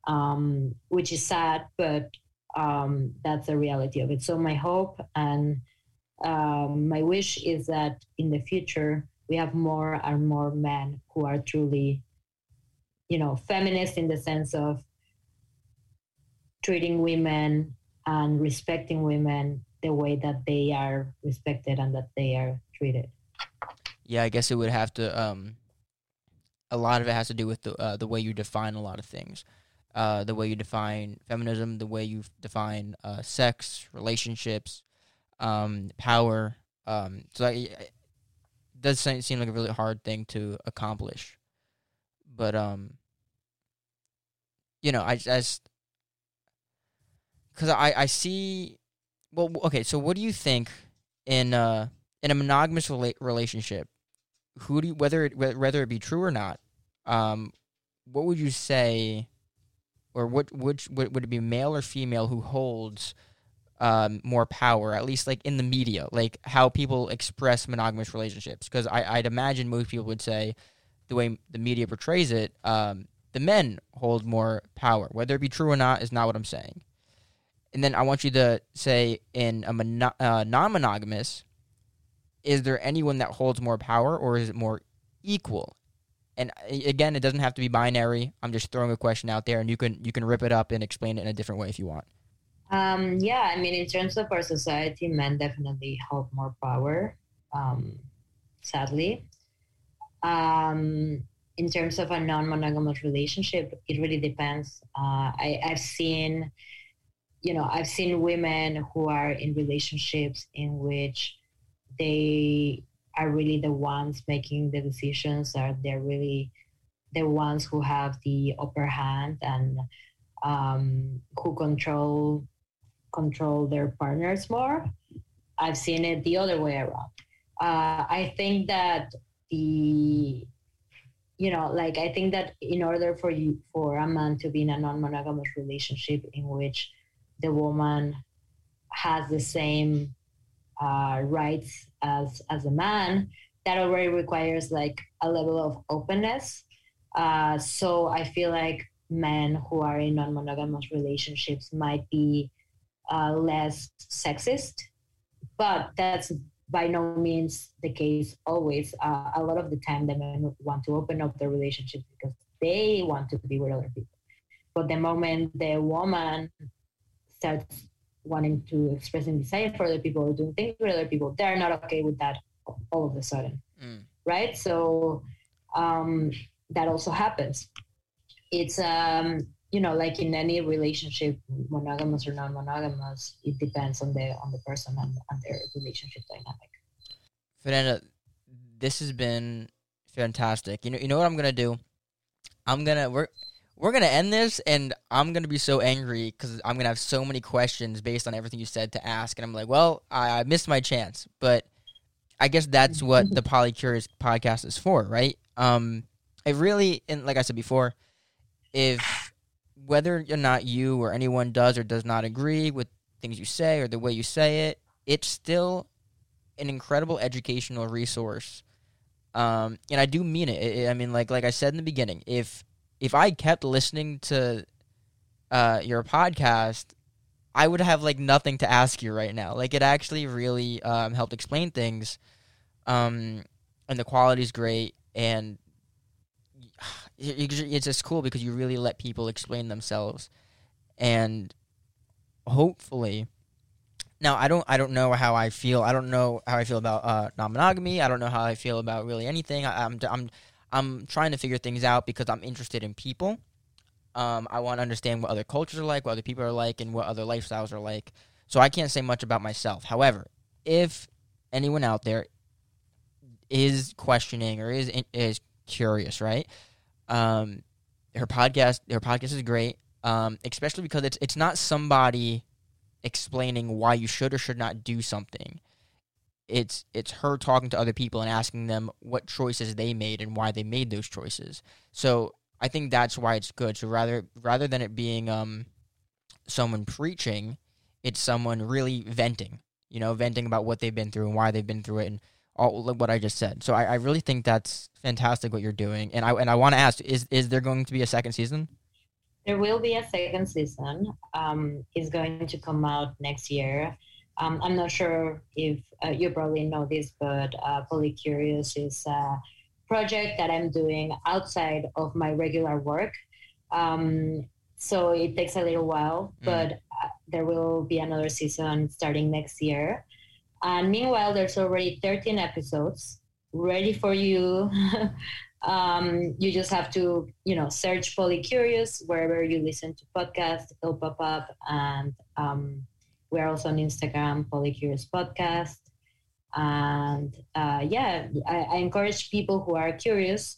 um, which is sad, but um, that's the reality of it. So my hope and um, my wish is that in the future we have more and more men who are truly you know feminist in the sense of treating women and respecting women the way that they are respected and that they are treated. Yeah, I guess it would have to. Um, a lot of it has to do with the uh, the way you define a lot of things, uh, the way you define feminism, the way you define uh, sex, relationships, um, power. Um, so that, it does seem like a really hard thing to accomplish, but um, you know, I just because I I see. Well, okay. So, what do you think in uh in a monogamous rela- relationship? Who do you, whether it, whether it be true or not? Um, what would you say, or what which would would it be male or female who holds um, more power, at least like in the media, like how people express monogamous relationships? Because I'd imagine most people would say the way the media portrays it, um, the men hold more power. Whether it be true or not is not what I'm saying. And then I want you to say in a mono- uh, non-monogamous, is there anyone that holds more power, or is it more equal? And again, it doesn't have to be binary. I'm just throwing a question out there, and you can you can rip it up and explain it in a different way if you want. Um, yeah, I mean, in terms of our society, men definitely hold more power. Um, sadly, um, in terms of a non-monogamous relationship, it really depends. Uh, I, I've seen, you know, I've seen women who are in relationships in which they are really the ones making the decisions. or they're really the ones who have the upper hand and um, who control control their partners more. I've seen it the other way around. Uh, I think that the you know like i think that in order for you for a man to be in a non-monogamous relationship in which the woman has the same uh, rights as as a man that already requires like a level of openness uh, so i feel like men who are in non-monogamous relationships might be uh, less sexist but that's by no means the case always. Uh, a lot of the time, the men want to open up their relationships because they want to be with other people. But the moment the woman starts wanting to expressing desire for other people or doing things with other people, they're not okay with that all of a sudden, mm. right? So um, that also happens. It's um, you know, like in any relationship, monogamous or non-monogamous, it depends on the on the person and, and their relationship dynamic. Fernanda, this has been fantastic. You know, you know what I'm gonna do? I'm gonna we're we're gonna end this, and I'm gonna be so angry because I'm gonna have so many questions based on everything you said to ask, and I'm like, well, I, I missed my chance, but I guess that's what the Polycurious podcast is for, right? Um, it really, and like I said before, if whether or not you or anyone does or does not agree with things you say or the way you say it, it's still an incredible educational resource. Um, and I do mean it. I mean, like like I said in the beginning, if if I kept listening to uh, your podcast, I would have like nothing to ask you right now. Like it actually really um, helped explain things, um, and the quality is great, and [SIGHS] it's just cool because you really let people explain themselves, and hopefully, now I don't I don't know how I feel. I don't know how I feel about uh, non-monogamy. I don't know how I feel about really anything. I, I'm, I'm I'm trying to figure things out because I'm interested in people. Um, I want to understand what other cultures are like, what other people are like, and what other lifestyles are like. So I can't say much about myself. However, if anyone out there is questioning or is is curious, right? Um, her podcast, her podcast is great, um, especially because it's it's not somebody explaining why you should or should not do something. It's it's her talking to other people and asking them what choices they made and why they made those choices. So I think that's why it's good. So rather rather than it being um someone preaching, it's someone really venting. You know, venting about what they've been through and why they've been through it and all what I just said. So I, I really think that's fantastic what you're doing. And I and I want to ask is is there going to be a second season? There will be a second season. Um, it's going to come out next year. Um, I'm not sure if uh, you probably know this, but uh, Polycurious is a project that I'm doing outside of my regular work. Um, so it takes a little while, Mm. but uh, there will be another season starting next year. And meanwhile, there's already 13 episodes ready for you. [LAUGHS] um, you just have to, you know, search Polycurious wherever you listen to podcasts. It'll pop up, and um, we're also on Instagram, Polycurious Podcast. And uh, yeah, I, I encourage people who are curious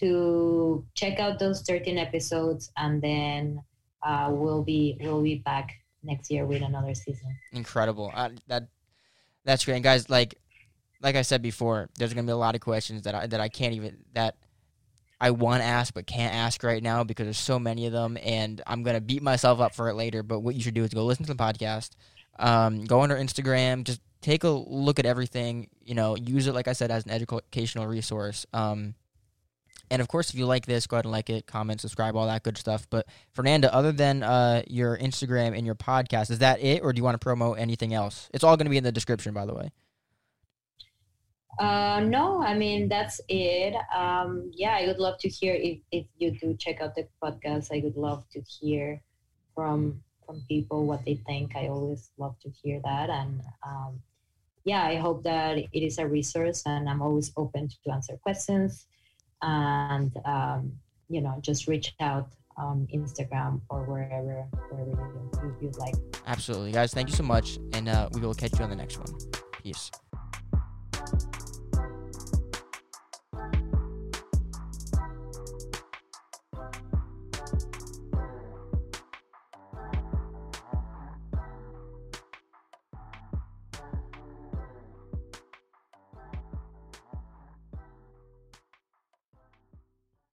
to check out those 13 episodes, and then uh, we'll be we'll be back next year with another season. Incredible. Uh, that that's great, and guys. Like like I said before, there's gonna be a lot of questions that I that I can't even that I want to ask but can't ask right now because there's so many of them, and I'm gonna beat myself up for it later. But what you should do is go listen to the podcast, um, go on our Instagram, just take a look at everything. You know, use it like I said as an educational resource. Um, and of course, if you like this, go ahead and like it, comment, subscribe, all that good stuff. But Fernanda, other than uh, your Instagram and your podcast, is that it, or do you want to promote anything else? It's all going to be in the description, by the way. Uh, no, I mean that's it. Um, yeah, I would love to hear if, if you do check out the podcast. I would love to hear from from people what they think. I always love to hear that, and um, yeah, I hope that it is a resource, and I'm always open to answer questions, and um, you know, just reach out on Instagram or wherever wherever you, you, you like. Absolutely, guys. Thank you so much, and uh, we will catch you on the next one. Peace.